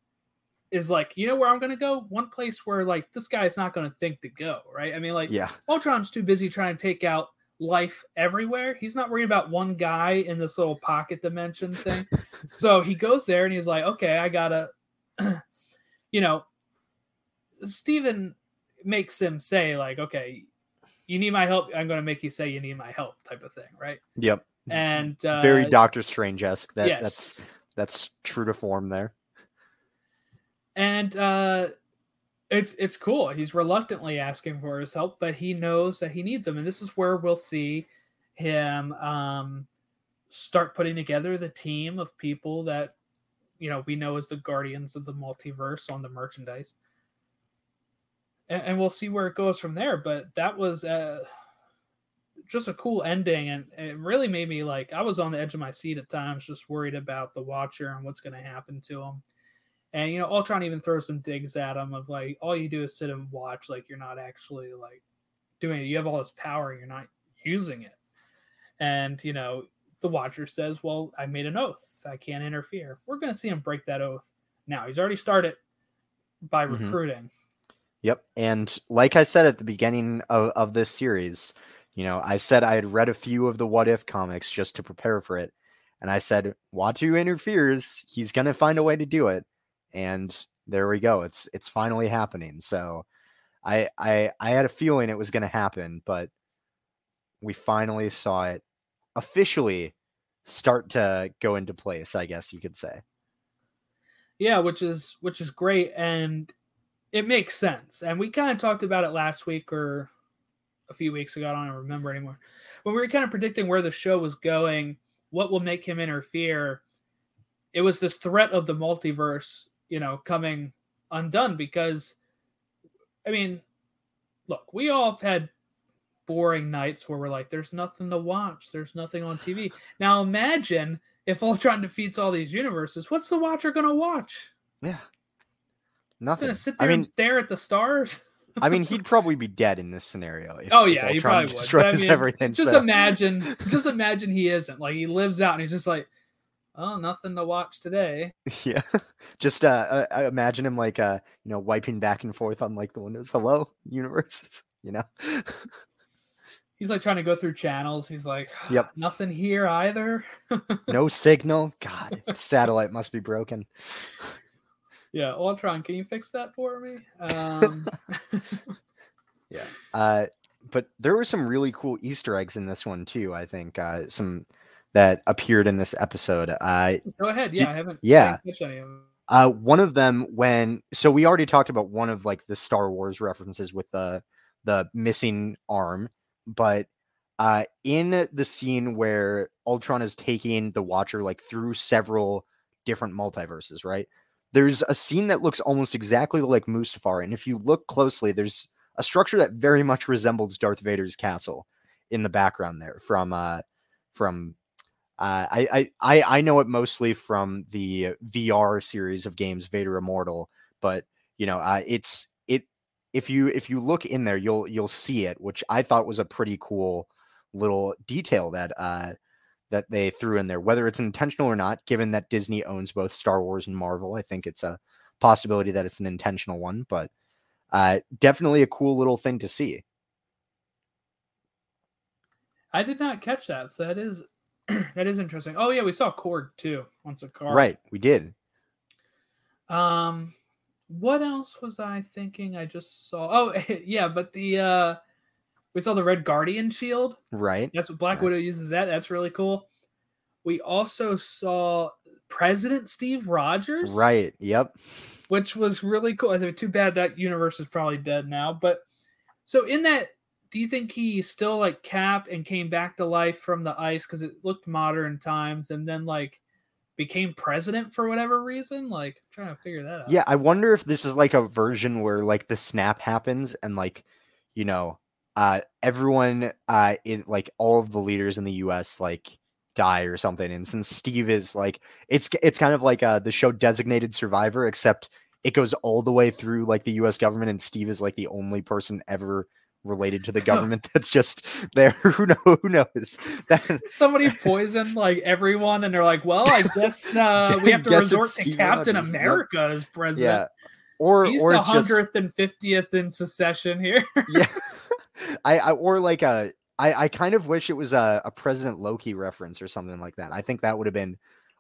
B: is like, you know where I'm gonna go? One place where like this guy's not gonna think to go, right? I mean, like
E: Yeah,
B: Ultron's too busy trying to take out life everywhere. He's not worried about one guy in this little pocket dimension thing. so he goes there and he's like, okay, I gotta, you know, Steven makes him say, like, okay, you need my help. I'm going to make you say you need my help, type of thing, right?
E: yep.
B: And uh,
E: Very Doctor Strange esque. That
B: yes.
E: that's that's true to form there.
B: and uh it's it's cool he's reluctantly asking for his help but he knows that he needs him and this is where we'll see him um start putting together the team of people that you know we know as the guardians of the multiverse on the merchandise and, and we'll see where it goes from there but that was uh just a cool ending and it really made me like i was on the edge of my seat at times just worried about the watcher and what's going to happen to him and you know, Ultron even throws some digs at him of like, all you do is sit and watch, like you're not actually like doing it. You have all this power and you're not using it. And you know, the Watcher says, "Well, I made an oath. I can't interfere." We're going to see him break that oath. Now he's already started by
E: Mhm.
B: recruiting.
E: Yep. And like I said at the beginning of, of this series, you know, I said I had read a few of the What If comics just to prepare for it. And I said, Uatu interferes. He's to find a way to do it. And there we go. It's it's finally happening. So I I I had a feeling it was to happen, but we finally saw it officially start to go into place, I guess you could say.
B: Yeah, which is which is great and it makes sense. And we kind of talked about it last week or a few weeks ago. I don't remember anymore. When we were kind of predicting where the show was going, what will make him interfere, it was this threat of the multiverse, you know, coming undone because I mean, look, we all have had boring nights where we're like, there's nothing to watch, there's nothing on TV. Now imagine if Ultron defeats all these universes, what's the watcher gonna watch?
E: Yeah. Nothing.
B: gonna sit
E: I
B: there
E: mean,
B: and stare at the stars.
E: I mean, he'd probably be dead in this scenario. If,
B: Oh
E: if
B: yeah, he
E: Ultron
B: probably would. I mean,
E: everything.
B: Just
E: so-
B: imagine, just imagine he isn't. Like he lives out and he's just like, oh, nothing to watch today.
E: yeah, just uh, uh, imagine him like uh, you know, wiping back and forth on like the windows. Hello, universe. You know.
B: He's like trying to go through channels. He's like,
E: Yep.
B: nothing here either.
E: no signal. God, the satellite must be broken.
B: Yeah, Ultron, can you fix that for me? Um,
E: Yeah. Uh, but there were some really cool Easter eggs in this one too. I think uh, some that appeared in this episode. Uh,
B: go ahead.
E: Did-
B: Yeah, I haven't.
E: yeah.
B: I any of them.
E: Uh, one of them when so we already talked about one of like the Star Wars references with the the missing arm, but uh, in the scene where Ultron is taking the Watcher like through several different multiverses, right? There's a scene that looks almost exactly like Mustafar, and if you look closely, there's a structure that very much resembles Darth Vader's castle in the background there from uh from uh, I, I I know it mostly from the VR series of games Vader Immortal, but you know, uh, it's it if you if you look in there, you'll you'll see it, which I thought was a pretty cool little detail that uh that they threw in there, whether it's intentional or not. Given that Disney owns both Star Wars and Marvel, I think it's a possibility that it's an intentional one, but uh, definitely a cool little thing to see.
B: I did not catch that, so that is that is interesting. Oh yeah, we saw Korg too. Once a car.
E: Right, we did.
B: Um, what else was I thinking? I just saw. Oh yeah, but the uh, we saw the Red Guardian shield.
E: Right.
B: That's what Black
E: Right.
B: Widow uses. That that's really cool. We also saw President Steve Rogers.
E: Right. Yep.
B: which was really cool. I think too bad that universe is probably dead now. But so in that, do you think he still like Cap and came back to life from the ice because it looked modern times, and then like became president for whatever reason? Like I'm trying to figure that out.
E: Yeah, I wonder if this is like a version where like the snap happens and like, you know, uh everyone uh it like all of the leaders in the US like die or something. And since Steve is like it's it's kind of like uh the show Designated Survivor, except it goes all the way through like the US government and Steve is like the only person ever related to the government that's just there. who know who knows? That
B: Somebody poisoned like everyone, and they're like, "Well, I guess uh, we have to resort to
E: Steve
B: Captain
E: Rogers, yep.
B: America as president."
E: yeah. Or
B: He's
E: or
B: the
E: just
B: hundredth and fiftieth in secession here.
E: yeah I, I or like a I, I kind of wish it was a, a president loki reference or something like that i think that would have been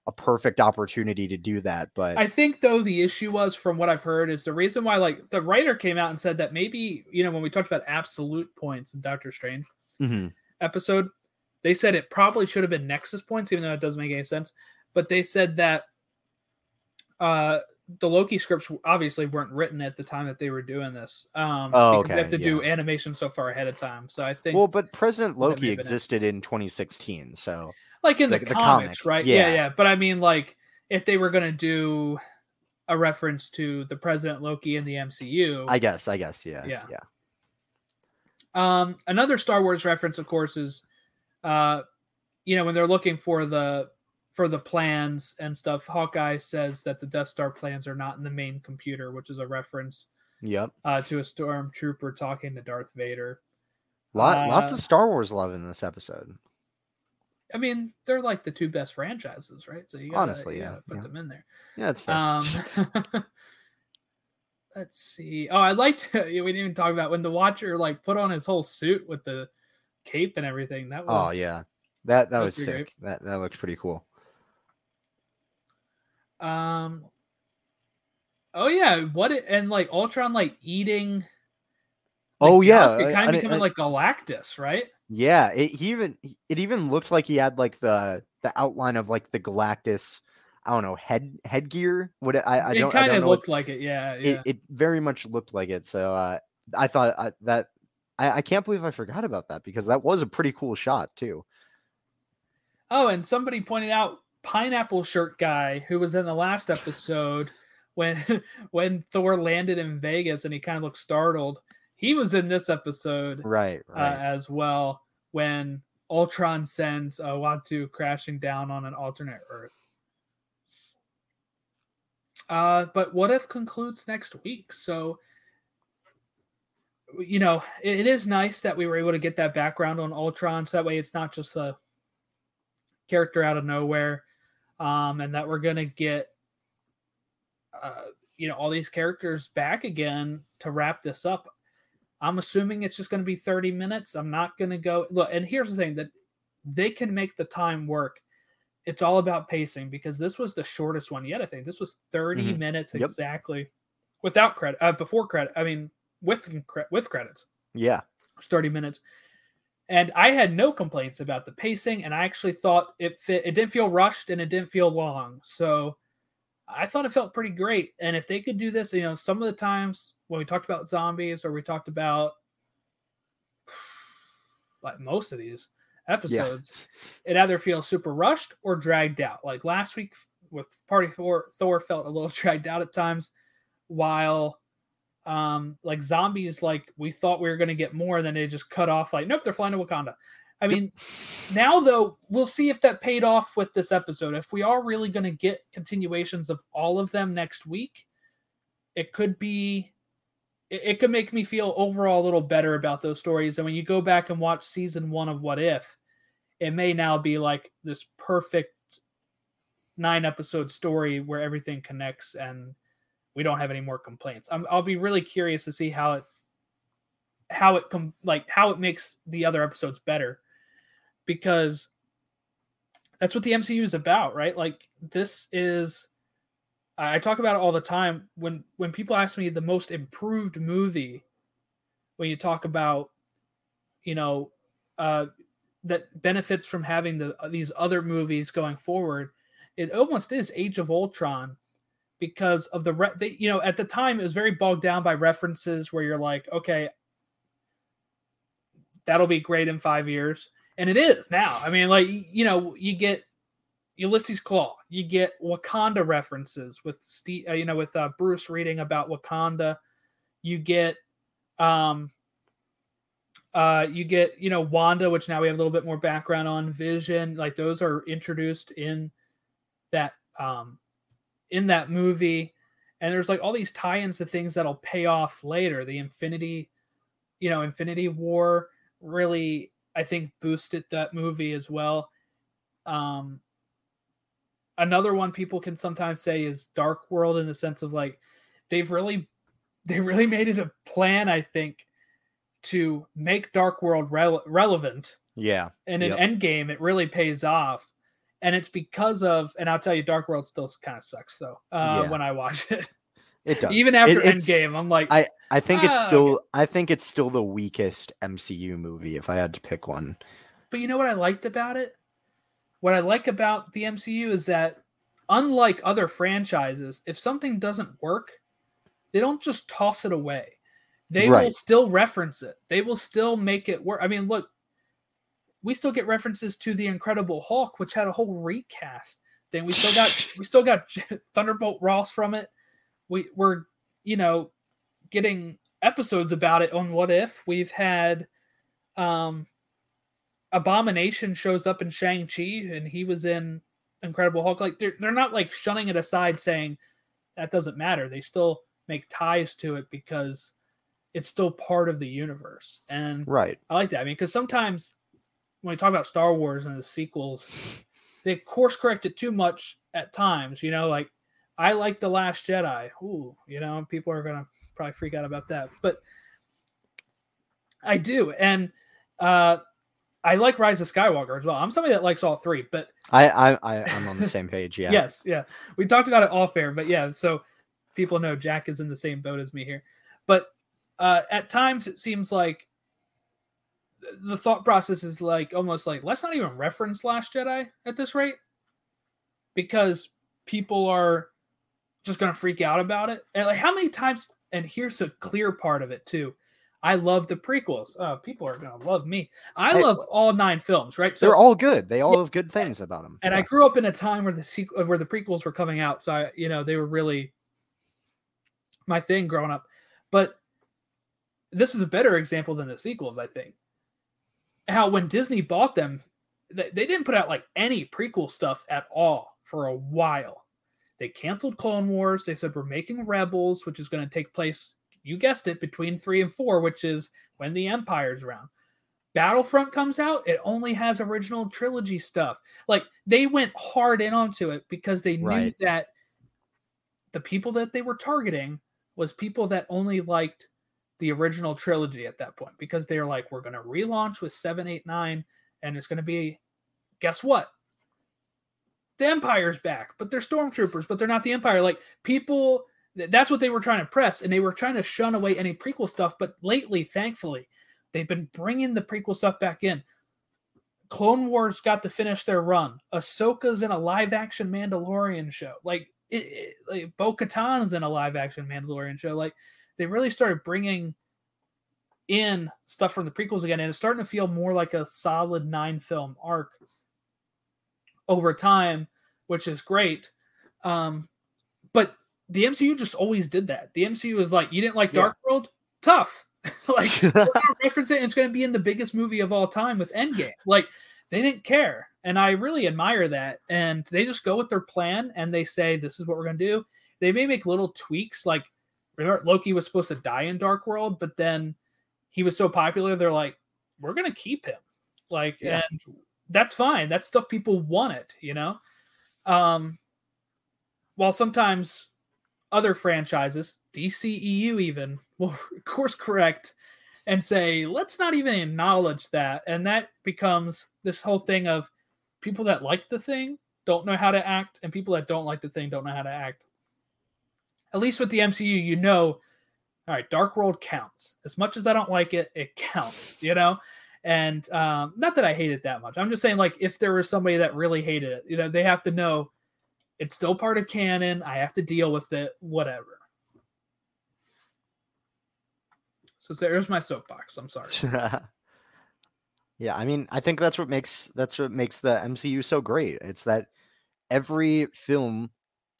E: a perfect opportunity to do that but
B: I think though the issue was from what I've heard is the reason why like the writer came out and said that maybe you know when we talked about absolute points in Doctor Strange
E: Mhm.
B: episode, they said it probably should have been Nexus points, even though it doesn't make any sense. But they said that uh the Loki scripts obviously weren't written at the time that they were doing this. Um
E: Oh,
B: they
E: okay,
B: have to do animation so far ahead of time. So I think
E: well but president loki
B: have been it.
E: existed in 2016 so
B: like in the,
E: the- the
B: comics,
E: comic,
B: right? Yeah.
E: yeah.
B: yeah, But I mean, like, if they were gonna do a reference to the President Loki in the MCU,
E: i guess i guess yeah
B: Yeah.
E: yeah
B: um, another Star Wars reference, of course, is, uh, you know, when they're looking for the for the plans and stuff. Hawkeye says that the Death Star plans are not in the main computer, which is a reference
E: yep
B: uh, to a stormtrooper talking to Darth Vader.
E: Lot, lots
B: Uh,
E: of star wars love in this episode
B: I mean, they're like the two best franchises, right? So you gotta,
E: Honestly,
B: you
E: yeah,
B: put
E: yeah.
B: them in there.
E: yeah that's fair
B: Um, let's see. Oh, I liked. We didn't even talk about when the Watcher like put on his whole suit with the cape and everything. That was
E: oh yeah that that
B: that
E: was
B: was
E: sick that that looks pretty cool
B: Um. Oh yeah, what it, and like Ultron like eating.
E: Oh, yeah,
B: it kind of becoming
E: I-
B: like Galactus, right?
E: Yeah, it he even it even looked like he had like the the outline of like the Galactus, I don't know head headgear. What I I don't I
B: kind of
E: know. what-
B: looked like it. Yeah,
E: it
B: yeah.
E: it very much looked like it. So uh, I thought uh, that I, I can't believe I forgot about that because that was a pretty cool shot too.
B: Oh, and somebody pointed out pineapple shirt guy who was in the last episode when when Thor landed in Vegas and he kind of looked startled. He was in this episode
E: Right,
B: uh, as well when Ultron sends uh, Uatu crashing down on an alternate Earth. Uh, but what if concludes next week? So, you know, it, it is nice that we were able to get that background on Ultron, so that way it's not just a character out of nowhere, um, and that we're gonna get, uh, you know, all these characters back again to wrap this up. I'm assuming it's just going to be 30 minutes. I'm not going to go look. And here's the thing that they can make the time work. It's all about pacing because this was the shortest one yet. I think this was 30
E: Mhm.
B: minutes
E: Yep.
B: exactly without credit, uh, before credit. I mean, with with credits,
E: Yeah,
B: it was 30 minutes. And I had no complaints about the pacing, and I actually thought it fit. It didn't feel rushed, and it didn't feel long. So I thought it felt pretty great. And if they could do this, you know, some of the times when we talked about zombies or we talked about like most of these episodes, it either feels super rushed or dragged out. Like last week with Party Thor, Thor felt a little dragged out at times, while um like zombies, like we thought we were gonna get more, and then they just cut off like, nope, they're flying to Wakanda. I mean, now though, we'll see if that paid off with this episode. If we are really going to get continuations of all of them next week, it could be it, it could make me feel overall a little better about those stories. And when you go back and watch season one of What If, it may now be like this perfect nine episode story where everything connects and we don't have any more complaints. I'm, I'll be really curious to see how it how it com- like how it makes the other episodes better because that's what the MCU is about, right? Like this is I talk about it all the time when when people ask me the most improved movie when you talk about you know uh that benefits from having the these other movies going forward it almost is Age of Ultron because of the re- they, you know at the time it was very bogged down by references where you're like okay that'll be great in 5 years. And it is now. I mean like you know you get ulysses klaue you get wakanda references with steve uh, you know with uh, bruce reading about wakanda. You get um uh you get you know wanda which now we have a little bit more background on vision like those are introduced in that um in that movie and there's like all these tie-ins to things that'll pay off later the infinity you know infinity war really i think boosted that movie as well um another one people can sometimes say is dark world in the sense of like they've really they really made it a plan i think to make dark world rele- relevant
E: Yeah.
B: and in
E: Yep.
B: endgame it really pays off and it's because of and i'll tell you dark world still kind of sucks though uh
E: Yeah.
B: when i watch it
E: It does.
B: even after
E: it's-
B: endgame i'm like
E: I I think it's
B: Ah,
E: still I think it's still the weakest MCU movie if I had to pick one.
B: But you know what I liked about it? What I like about the MCU is that unlike other franchises, if something doesn't work, they don't just toss it away. They will still reference it. They will still make it work. I mean, look, we still get references to the Incredible Hulk, which had a whole recast. Then we still got we still got Thunderbolt Ross from it. We we're you know getting episodes about it on What If. We've had um Abomination shows up in Shang-Chi and he was in Incredible Hulk. Like they're they're not like shunning it aside saying that doesn't matter. They still make ties to it because it's still part of the universe. And
E: Right.
B: I like that. I mean, because sometimes when we talk about Star Wars and the sequels, they course correct it too much at times. You know, like I like The Last Jedi. Ooh, you know, people are gonna probably freak out about that. But I do. And uh I like Rise of Skywalker as well. I'm somebody that likes all three, but
E: I I, I I'm on the same page. Yeah.
B: Yes, yeah. We talked about it off air, but yeah, so people know Jack is in the same boat as me here. But uh at times it seems like the thought process is like almost like let's not even reference Last Jedi at this rate because people are just gonna freak out about it. And like how many times and here's a clear part of it too. I love the prequels. Uh, people are gonna love me. I
E: Hey,
B: love all nine films, right?
E: They're all good. They all have good things about them.
B: and I grew up in a time where the sequel, where the prequels were coming out, so I, you know, they were really my thing growing up. But this is a better example than the sequels, I think. How when Disney bought them, they, they didn't put out like any prequel stuff at all for a while. They canceled Clone Wars. They said we're making Rebels, which is going to take place, you guessed it, between three and four, which is when the Empire's around. Battlefront comes out, it only has original trilogy stuff. Like they went hard in onto it because they knew that the people that they were targeting was people that only liked the original trilogy at that point because they are like, we're going to relaunch with 7, 8, 9, and it's going to be, guess what? The Empire's back, but they're stormtroopers, but they're not the Empire. Like people, that's what they were trying to press, and they were trying to shun away any prequel stuff. But lately, thankfully, they've been bringing the prequel stuff back in. Clone Wars got to finish their run. Ahsoka's in a live action Mandalorian show. Like, it, it, like Bo Katan's in a live action Mandalorian show. Like, they really started bringing in stuff from the prequels again, and it's starting to feel more like a solid nine film arc over time, which is great. Um, but the MCU just always did that. The MCU is like, you didn't like
E: Yeah.
B: Dark World? Tough. like, we're gonna reference it, and it's going to be in the biggest movie of all time with Endgame. Like, they didn't care. And I really admire that. And they just go with their plan and they say, this is what we're going to do. They may make little tweaks. Like, remember Loki was supposed to die in Dark World, but then he was so popular, they're like, we're gonna keep him. Like,
E: Yeah.
B: and that's fine. That's stuff people want it, you know. Um, while sometimes other franchises, DCEU even, will course correct and say, let's not even acknowledge that. And that becomes this whole thing of people that like the thing don't know how to act, and people that don't like the thing don't know how to act. At least with the MCU, you know, all right, Dark World counts. As much as I don't like it, it counts, you know? And um, not that I hate it that much. I'm just saying, like, if there was somebody that really hated it, you know, they have to know it's still part of canon. I have to deal with it, whatever. So there's my soapbox. I'm sorry.
E: yeah, I mean, I think that's what makes that's what makes the MCU so great. It's that every film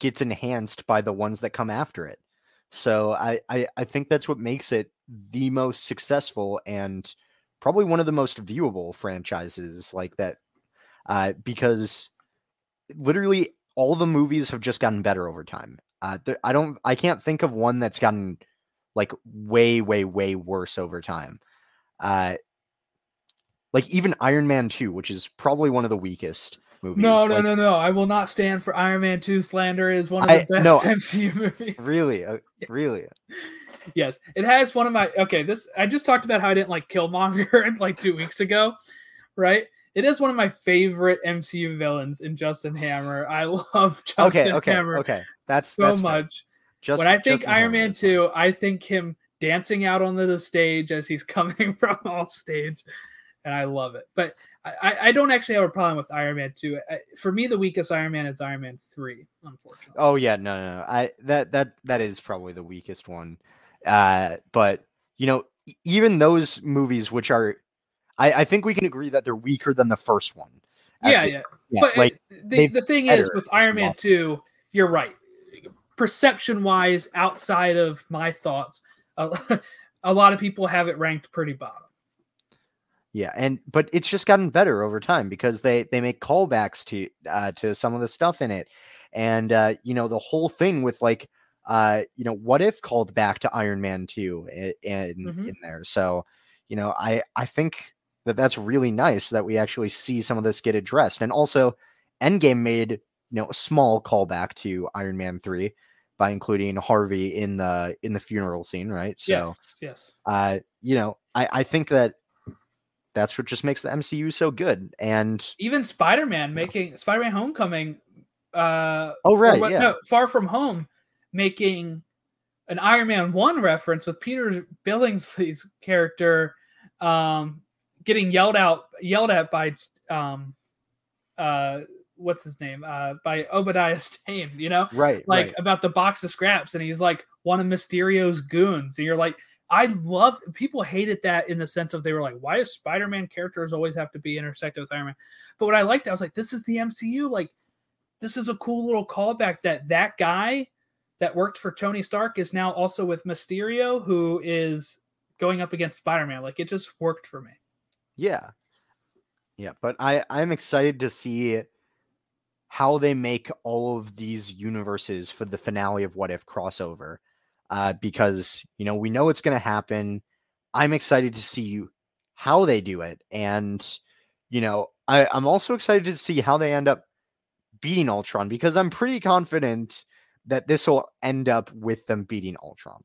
E: gets enhanced by the ones that come after it. So I I, I think that's what makes it the most successful and probably one of the most viewable franchises like that. Uh, because literally all the movies have just gotten better over time. Uh, I don't, I can't think of one that's gotten like way, way, way worse over time. Uh, like even Iron Man 2, which is probably one of the weakest movies.
B: No, no,
E: like,
B: no, no. I will not stand for Iron Man 2 slander. It is one of
E: I-
B: the best
E: no,
B: MCU movies.
E: Really, uh,
B: Yes.
E: really.
B: Yes, it has one of my okay. This I just talked about how I didn't like Killmonger like two weeks ago, right? It is one of my favorite MCU villains in Justin Hammer. I love Justin
E: Okay, okay,
B: Hammer
E: okay. That's
B: so
E: that's
B: much.
E: Just
B: when I think
E: Justin
B: Iron
E: Hammer
B: Man
E: is fine.
B: 2, I think him dancing out onto the stage as he's coming from off stage, and I love it. But I, I- don't actually have a problem with Iron Man 2. I- For me, the weakest Iron Man is Iron Man 3, unfortunately.
E: Oh yeah, no, no, no. I that that that is probably the weakest one. Uh, but you know, even those movies, which are, I I think we can agree that they're weaker than the first one. Uh,
B: yeah,
E: th-
B: yeah.
E: yeah,
B: but
E: like
B: the, the thing is with Iron Man. 2, you're right. Perception wise, outside of my thoughts, a, a lot of people have it ranked pretty bottom.
E: Yeah, and but it's just gotten better over time because they they make callbacks to uh to some of the stuff in it. And uh you know, the whole thing with like uh you know, what if called back to Iron Man 2 in in,
B: Mhm.
E: in there. So, you know, I I think that that's really nice that we actually see some of this get addressed. And also Endgame made, you know, a small callback to Iron Man 3 by including Harvey in the in the funeral scene, right? So,
B: yes, yes.
E: uh, you know, I, I think that that's what just makes the MCU so good. And
B: Even Spider Man making Spider Man Homecoming, uh,
E: oh right,
B: what-
E: yeah,
B: no, Far From Home, making an Iron Man 1 reference with Peter Billingsley's character um, getting yelled out, yelled at by, um, uh, what's his name? Uh, by Obadiah Stane, you know?
E: right,
B: like
E: right.
B: about the box of scraps, and he's like one of Mysterio's goons, and you're like, I love. People hated that in the sense of they were like, why does Spider-Man characters always have to be intersected with Iron Man? But what I liked, I was like, this is the MCU. Like, this is a cool little callback that that guy that worked for Tony Stark is now also with Mysterio, who is going up against Spider-Man. Like, it just worked for me.
E: Yeah. Yeah, but I I'm excited to see how they make all of these universes for the finale of What If crossover. Uh because, you know, we know it's going to happen. I'm excited to see how they do it and you know, I I'm also excited to see how they end up beating Ultron because I'm pretty confident that this will end up with them beating Ultron.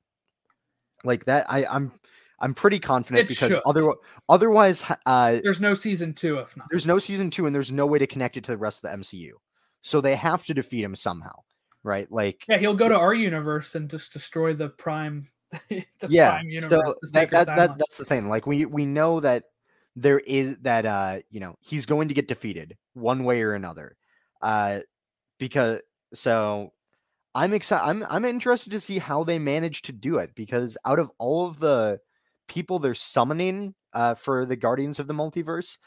E: Like that I I'm I'm pretty confident
B: It
E: because
B: should.
E: other otherwise uh
B: There's no season two if not.
E: there's no season two and there's no way to connect it to the rest of the MCU. So they have to defeat him somehow, right? Like,
B: Yeah, he'll go to our universe and just destroy the Prime. the
E: yeah.
B: Prime universe,
E: so that, that, that that's the thing. Like, we we know that there is that uh you know he's going to get defeated one way or another, uh because so I'm excited. I'm I'm interested to see how they manage to do it because out of all of the people they're summoning uh, for the Guardians of the Multiverse,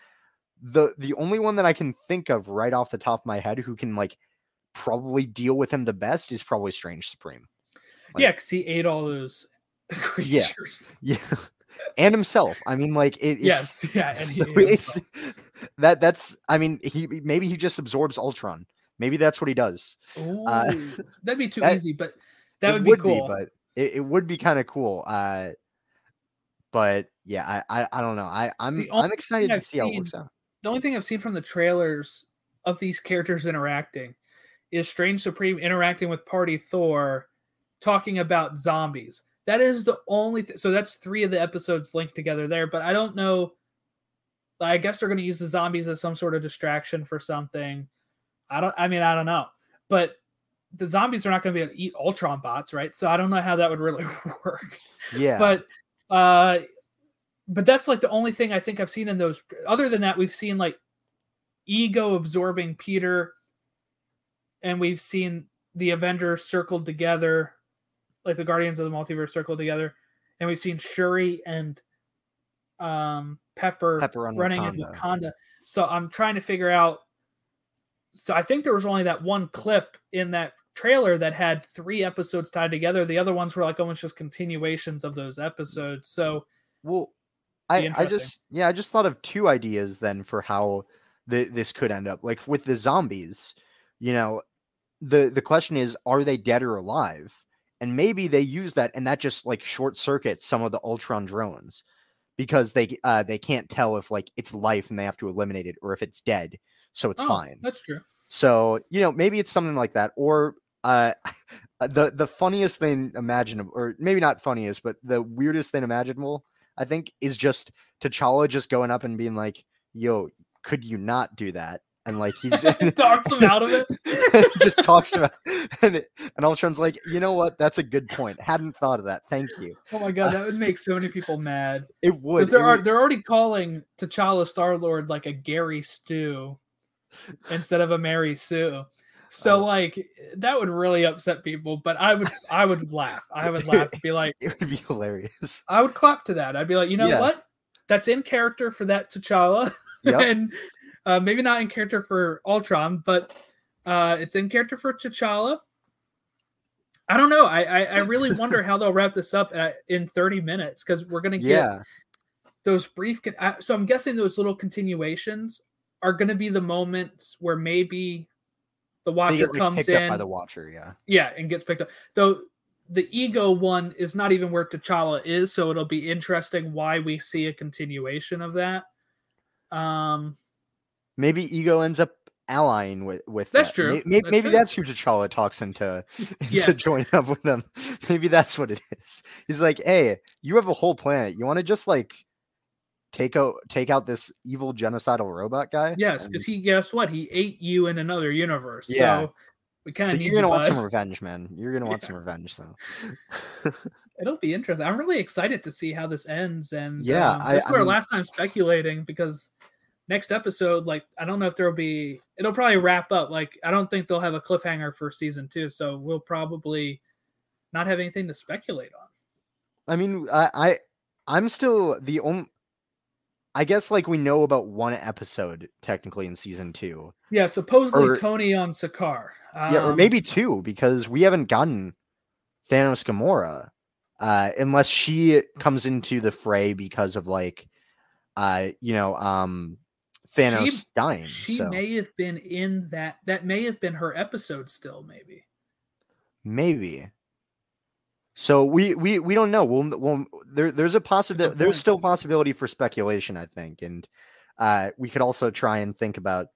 E: the the only one that I can think of right off the top of my head who can like probably deal with him the best is probably Strange Supreme. like-
B: yeah, because he ate all those
E: Yeah.
B: creatures.
E: Yeah, and himself. I mean, like it, it's
B: yes, yeah, and he
E: so it's that that's. I mean, he maybe he just absorbs Ultron. Maybe that's what he does.
B: Ooh,
E: uh,
B: that'd be too
E: that-
B: easy, but that
E: It
B: would be cool.
E: but it, it would be kind of cool. Uh, but yeah, I, I I don't know. I I'm I'm excited to
B: I've
E: see how it works out.
B: the only thing I've seen from the trailers of these characters interacting is Strange Supreme interacting with Party Thor, talking about zombies. That is the only. Th- so that's three of the episodes linked together there. But I don't know. I guess they're going to use the zombies as some sort of distraction for something. I don't. I mean, I don't know. But the zombies are not going to be able to eat Ultron bots, right? So I don't know how that would really work
E: Yeah,
B: but uh but that's like the only thing i think i've seen in those other than that we've seen like ego absorbing peter and we've seen the avengers circled together like the guardians of the multiverse circled together and we've seen shuri and um pepper,
E: Pepper
B: running in
E: Wakanda.
B: wakanda so i'm trying to figure out so i think there was only that one clip in that trailer that had three episodes tied together the other ones were like almost just continuations of those episodes so
E: Well, I, I just yeah, I just thought of two ideas then for how the, this could end up. Like with the zombies, you know, the the question is, are they dead or alive? And maybe they use that, and that just like short circuits some of the Ultron drones because they uh they can't tell if like it's life and they have to eliminate it, or if it's dead, so it's
B: oh,
E: fine.
B: that's true
E: So you know, maybe it's something like that, or uh, the the funniest thing imaginable, or maybe not funniest, but the weirdest thing imaginable, I think, is just T'Challa just going up and being like, "Yo, could you not do that?" And like he's
B: talks him out of it
E: just talks about, and it, and Ultron's like, "You know what? That's a good point. Hadn't thought of that. Thank you."
B: oh my god that would make so many people mad
E: It
B: because
E: would.
B: they're,
E: would-
B: they're already calling T'Challa Star Lord like a Gary Stu instead of a Mary Sue. So
E: Oh.
B: like that would really upset people, but I would I would laugh. I would laugh and be like,
E: it would be hilarious.
B: I would clap to that. I'd be like, you know
E: Yeah.
B: what? That's in character for that T'Challa,
E: Yep.
B: and uh, maybe not in character for Ultron, but uh, it's in character for T'Challa. I don't know. I I, I really wonder how they'll wrap this up at, in thirty minutes because we're gonna get
E: Yeah.
B: those brief. Con- uh, so I'm guessing those little continuations are gonna be the moments where maybe the Watcher
E: get like,
B: comes
E: picked
B: in,
E: up by the Watcher. Yeah.
B: yeah, and gets picked up. Though the ego one is not even where T'Challa is, so it'll be interesting why we see a continuation of that. Um,
E: maybe ego ends up allying with with
B: That's
E: that.
B: true.
E: May- may-
B: That's
E: Maybe
B: true.
E: that's who T'Challa talks into
B: Yes.
E: joining up with them. Maybe that's what it is. He's like, "Hey, you have a whole planet. You want to just like take out take out this evil genocidal robot guy?"
B: yes,
E: And
B: because he guess what? He ate you in another universe.
E: Yeah.
B: So we kind
E: so
B: of need
E: you're gonna want some revenge, man. You're gonna want
B: Yeah.
E: some revenge, so
B: It'll be interesting. I'm really excited to see how this ends. And
E: Yeah,
B: um,
E: I- I mean-
B: last time speculating because next episode, like, I don't know if there'll be. It'll probably wrap up. Like, I don't think they'll have a cliffhanger for season two, so we'll probably not have anything to speculate on.
E: I mean, I, I I'm still the only. I guess like we know about one episode technically in season two.
B: Yeah, supposedly
E: Or-
B: Tony on Sakaar.
E: yeah, or
B: Um,
E: maybe two because we haven't gotten Thanos Gamora, uh, unless she comes into the fray because of like, uh, you know, um, Thanos dying.
B: she
E: so
B: may have been in that. That may have been her episode. Still, maybe.
E: maybe. So we we we don't know. We'll, we'll there there's a possibility. There's still possibility for speculation, I think, and uh, we could also try and think about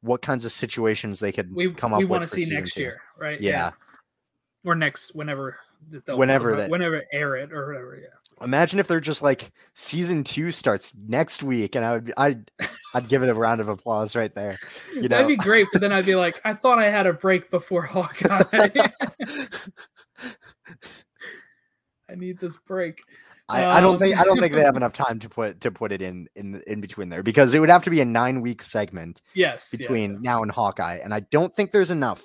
E: what kinds of situations they could
B: We
E: come up
B: we
E: with
B: want to
E: for
B: see next
E: two.
B: year, right?
E: Yeah.
B: Or next, whenever.
E: Whenever that-
B: whenever air it or whatever. Yeah.
E: Imagine if they're just like season two starts next week, and I would I'd I'd give it a round of applause right there. You know,
B: That'd be great, but then I'd be like, I thought I had a break before Hawkeye. I need this break.
E: I, I don't
B: Um,
E: think I don't think they have enough time to put to put it in in in between there because it would have to be a nine week segment
B: Yes.
E: between
B: yeah.
E: now and Hawkeye, and I don't think there's enough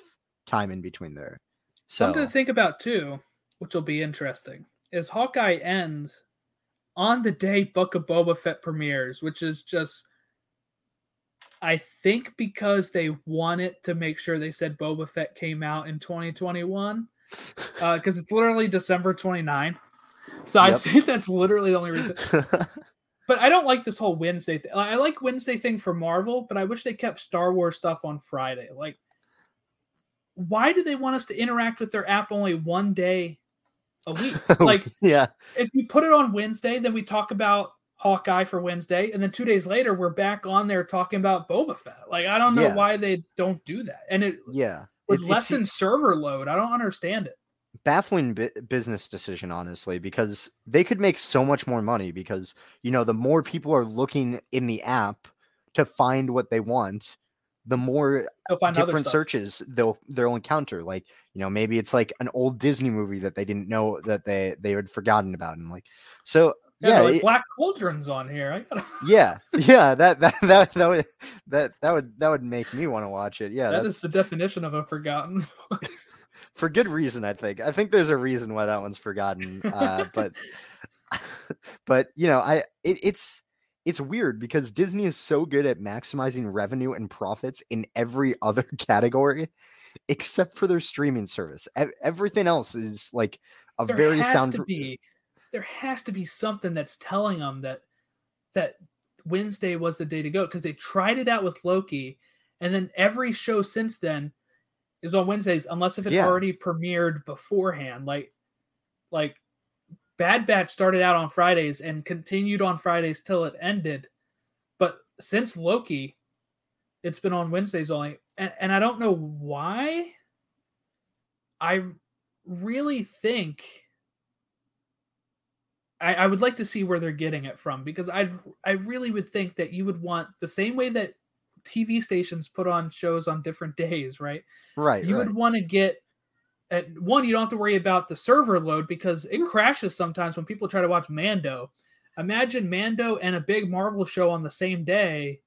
E: time in between there. So
B: Something to think about too, which will be interesting, is Hawkeye ends on the day Book of Boba Fett premieres, which is just I think because they wanted to make sure they said Boba Fett came out in 2021. because uh, it's literally December 29. So I think that's literally the only reason. But I don't like this whole Wednesday thing. I like Wednesday thing for Marvel, but I wish they kept Star Wars stuff on Friday. Like, why do they want us to interact with their app only one day a week. Like
E: yeah,
B: if you put it on Wednesday, then we talk about Hawkeye for Wednesday, and then two days later we're back on there talking about Boba Fett. Like I don't know
E: Yeah.
B: why they don't do that, and it
E: yeah.
B: would
E: It-
B: lessen server load. I don't understand it.
E: baffling bu- business decision, honestly, because they could make so much more money. Because you know, the more people are looking in the app to find what they want, the more
B: They'll find other
E: different searches they'll they'll encounter. Like you know, maybe it's like an old Disney movie that they didn't know that they they had forgotten about, and like so.
B: Yeah,
E: Yeah,
B: like
E: it-
B: Black Cauldron's on here. I gotta,
E: yeah, yeah. That that that that would that that would that would make me want to watch it. Yeah,
B: that
E: that's
B: is the definition of a forgotten.
E: for good reason. I think. I think there's a reason why that one's forgotten. Uh, but but you know, I it, it's it's weird because Disney is so good at maximizing revenue and profits in every other category, except for their streaming service. Ev- everything else is like a
B: there
E: very
B: has
E: sound.
B: to be there has to be something that's telling them that that Wednesday was the day to go because they tried it out with Loki, and then every show since then is on Wednesdays unless if it
E: Yeah.
B: already premiered beforehand. Like like Bad Batch started out on Fridays and continued on Fridays till it ended, but since Loki, it's been on Wednesdays only, and, and I don't know why. I really think I, I would like to see where they're getting it from because I I really would think that you would want the same way that TV stations put on shows on different days, right?
E: right,
B: You
E: right.
B: would want to get at one, you don't have to worry about the server load because it hmm. crashes sometimes when people try to watch Mando. Imagine Mando and a big Marvel show on the same day,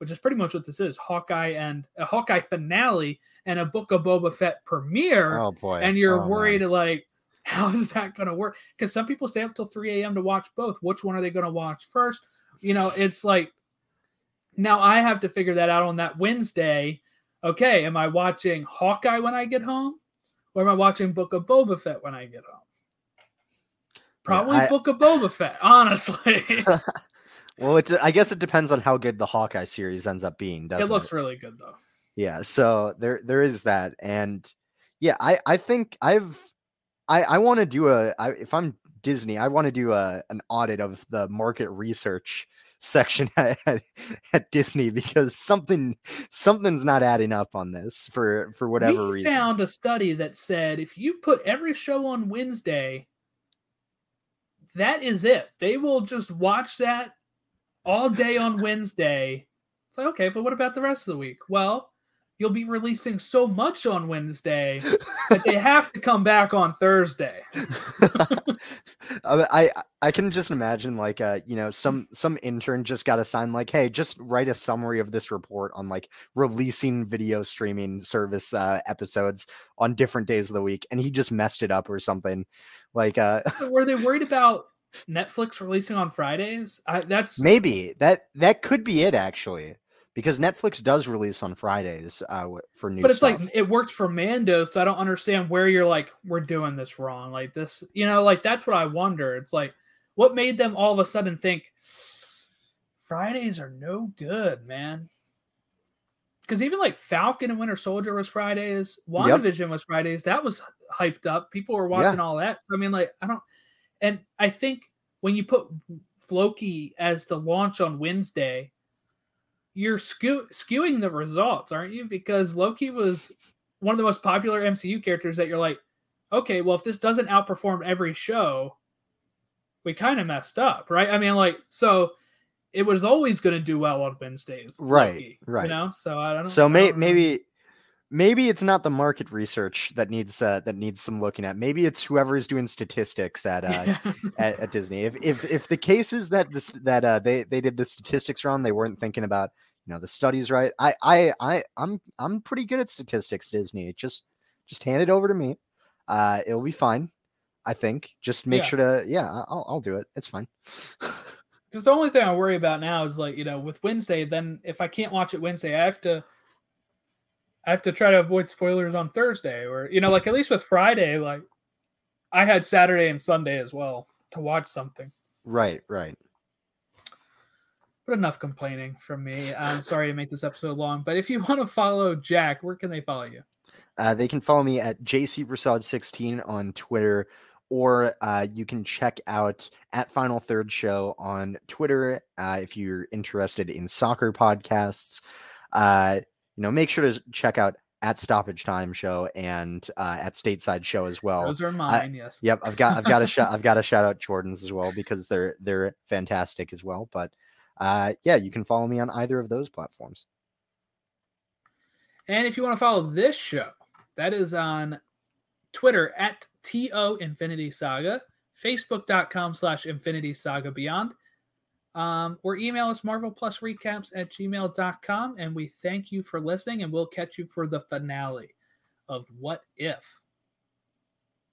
B: which is pretty much what this is Hawkeye and a Hawkeye finale and a Book of Boba Fett premiere.
E: Oh boy.
B: and you're
E: Oh, man.
B: worried like how is that going to work? Because some people stay up till 3 a.m to watch both. Which one are they going to watch first? You know it's like now i have to figure that out on that wednesday. Okay am i watching hawkeye when i get home or am i watching book of boba fett when i get home? Probably
E: I-
B: book of boba fett honestly
E: Well, it, I guess it depends on how good the Hawkeye series ends up being. Doesn't
B: it looks really good though
E: yeah so there there is that and yeah i i think i've i i want to do a I, if i'm disney i want to do a an audit of the market research section at, at, at disney because something something's not adding up on this for for whatever
B: we
E: reason
B: found a study that said if you put every show on Wednesday, that is it. They will just watch that all day on Wednesday. It's like, okay, but what about the rest of the week? Well, you'll be releasing so much on Wednesday that they have to come back on Thursday.
E: I, I can just imagine like uh you know some some intern just got assigned like hey just write a summary of this report on like releasing video streaming service uh episodes on different days of the week and he just messed it up or something like uh
B: Were they worried about Netflix releasing on Fridays? I, that's
E: maybe that that could be it actually because Netflix does release on Fridays uh for new
B: but it's
E: stuff.
B: like it worked for Mando, so I don't understand where you're like, we're doing this wrong. Like this, you know, like that's what I wonder. It's like, what made them all of a sudden think Fridays are no good, man? Because even like Falcon and Winter Soldier was Fridays, WandaVision was Fridays. That was hyped up. People were watching all that. I mean, like, I don't, and I think when you put Loki as the launch on Wednesday, you're skew- skewing the results, aren't you? Because Loki was one of the most popular MCU characters that you're like, okay, well, if this doesn't outperform every show, we kind of messed up, right? I mean, like, so it was always going to do well on Wednesdays,
E: Right,
B: Loki,
E: right.
B: You know, so I don't.
E: so may, maybe maybe it's not the market research that needs uh, that needs some looking at. Maybe it's whoever is doing statistics at uh at, at disney. If, if if the cases that this that uh they they did the statistics wrong they weren't thinking about you know the studies right. I i i i'm i'm pretty good at statistics disney. Just just hand it over to me. Uh it'll be fine i think. Just make
B: Yeah.
E: sure to yeah i'll, I'll do it. It's fine.
B: Because the only thing I worry about now is like you know with Wednesday, then if I can't watch it Wednesday, I have to. I have to try to avoid spoilers on Thursday, or you know, like at least with Friday, like I had Saturday and Sunday as well to watch something.
E: right right
B: But enough complaining from me. I'm sorry to make this episode long, but if you want to follow Jack, where can they follow you?
E: Uh, they can follow me at jcprasad16 on Twitter or uh, you can check out at Final Third Show on Twitter uh, if you're interested in soccer podcasts. You know, make sure to check out at Stoppage Time Show and uh, at Stateside Show as well.
B: Those are mine. yes.
E: Yep, I've got I've got a shout I've got to shout out Jordan's as well because they're they're fantastic as well. But uh, yeah, you can follow me on either of those platforms.
B: And if you want to follow this show, that is on Twitter at TO Infinity Saga, Facebook.com slash Infinity Saga Beyond, um, or email us Marvel Plus Recaps at gmail.com. And we thank you for listening, and we'll catch you for the finale of What If.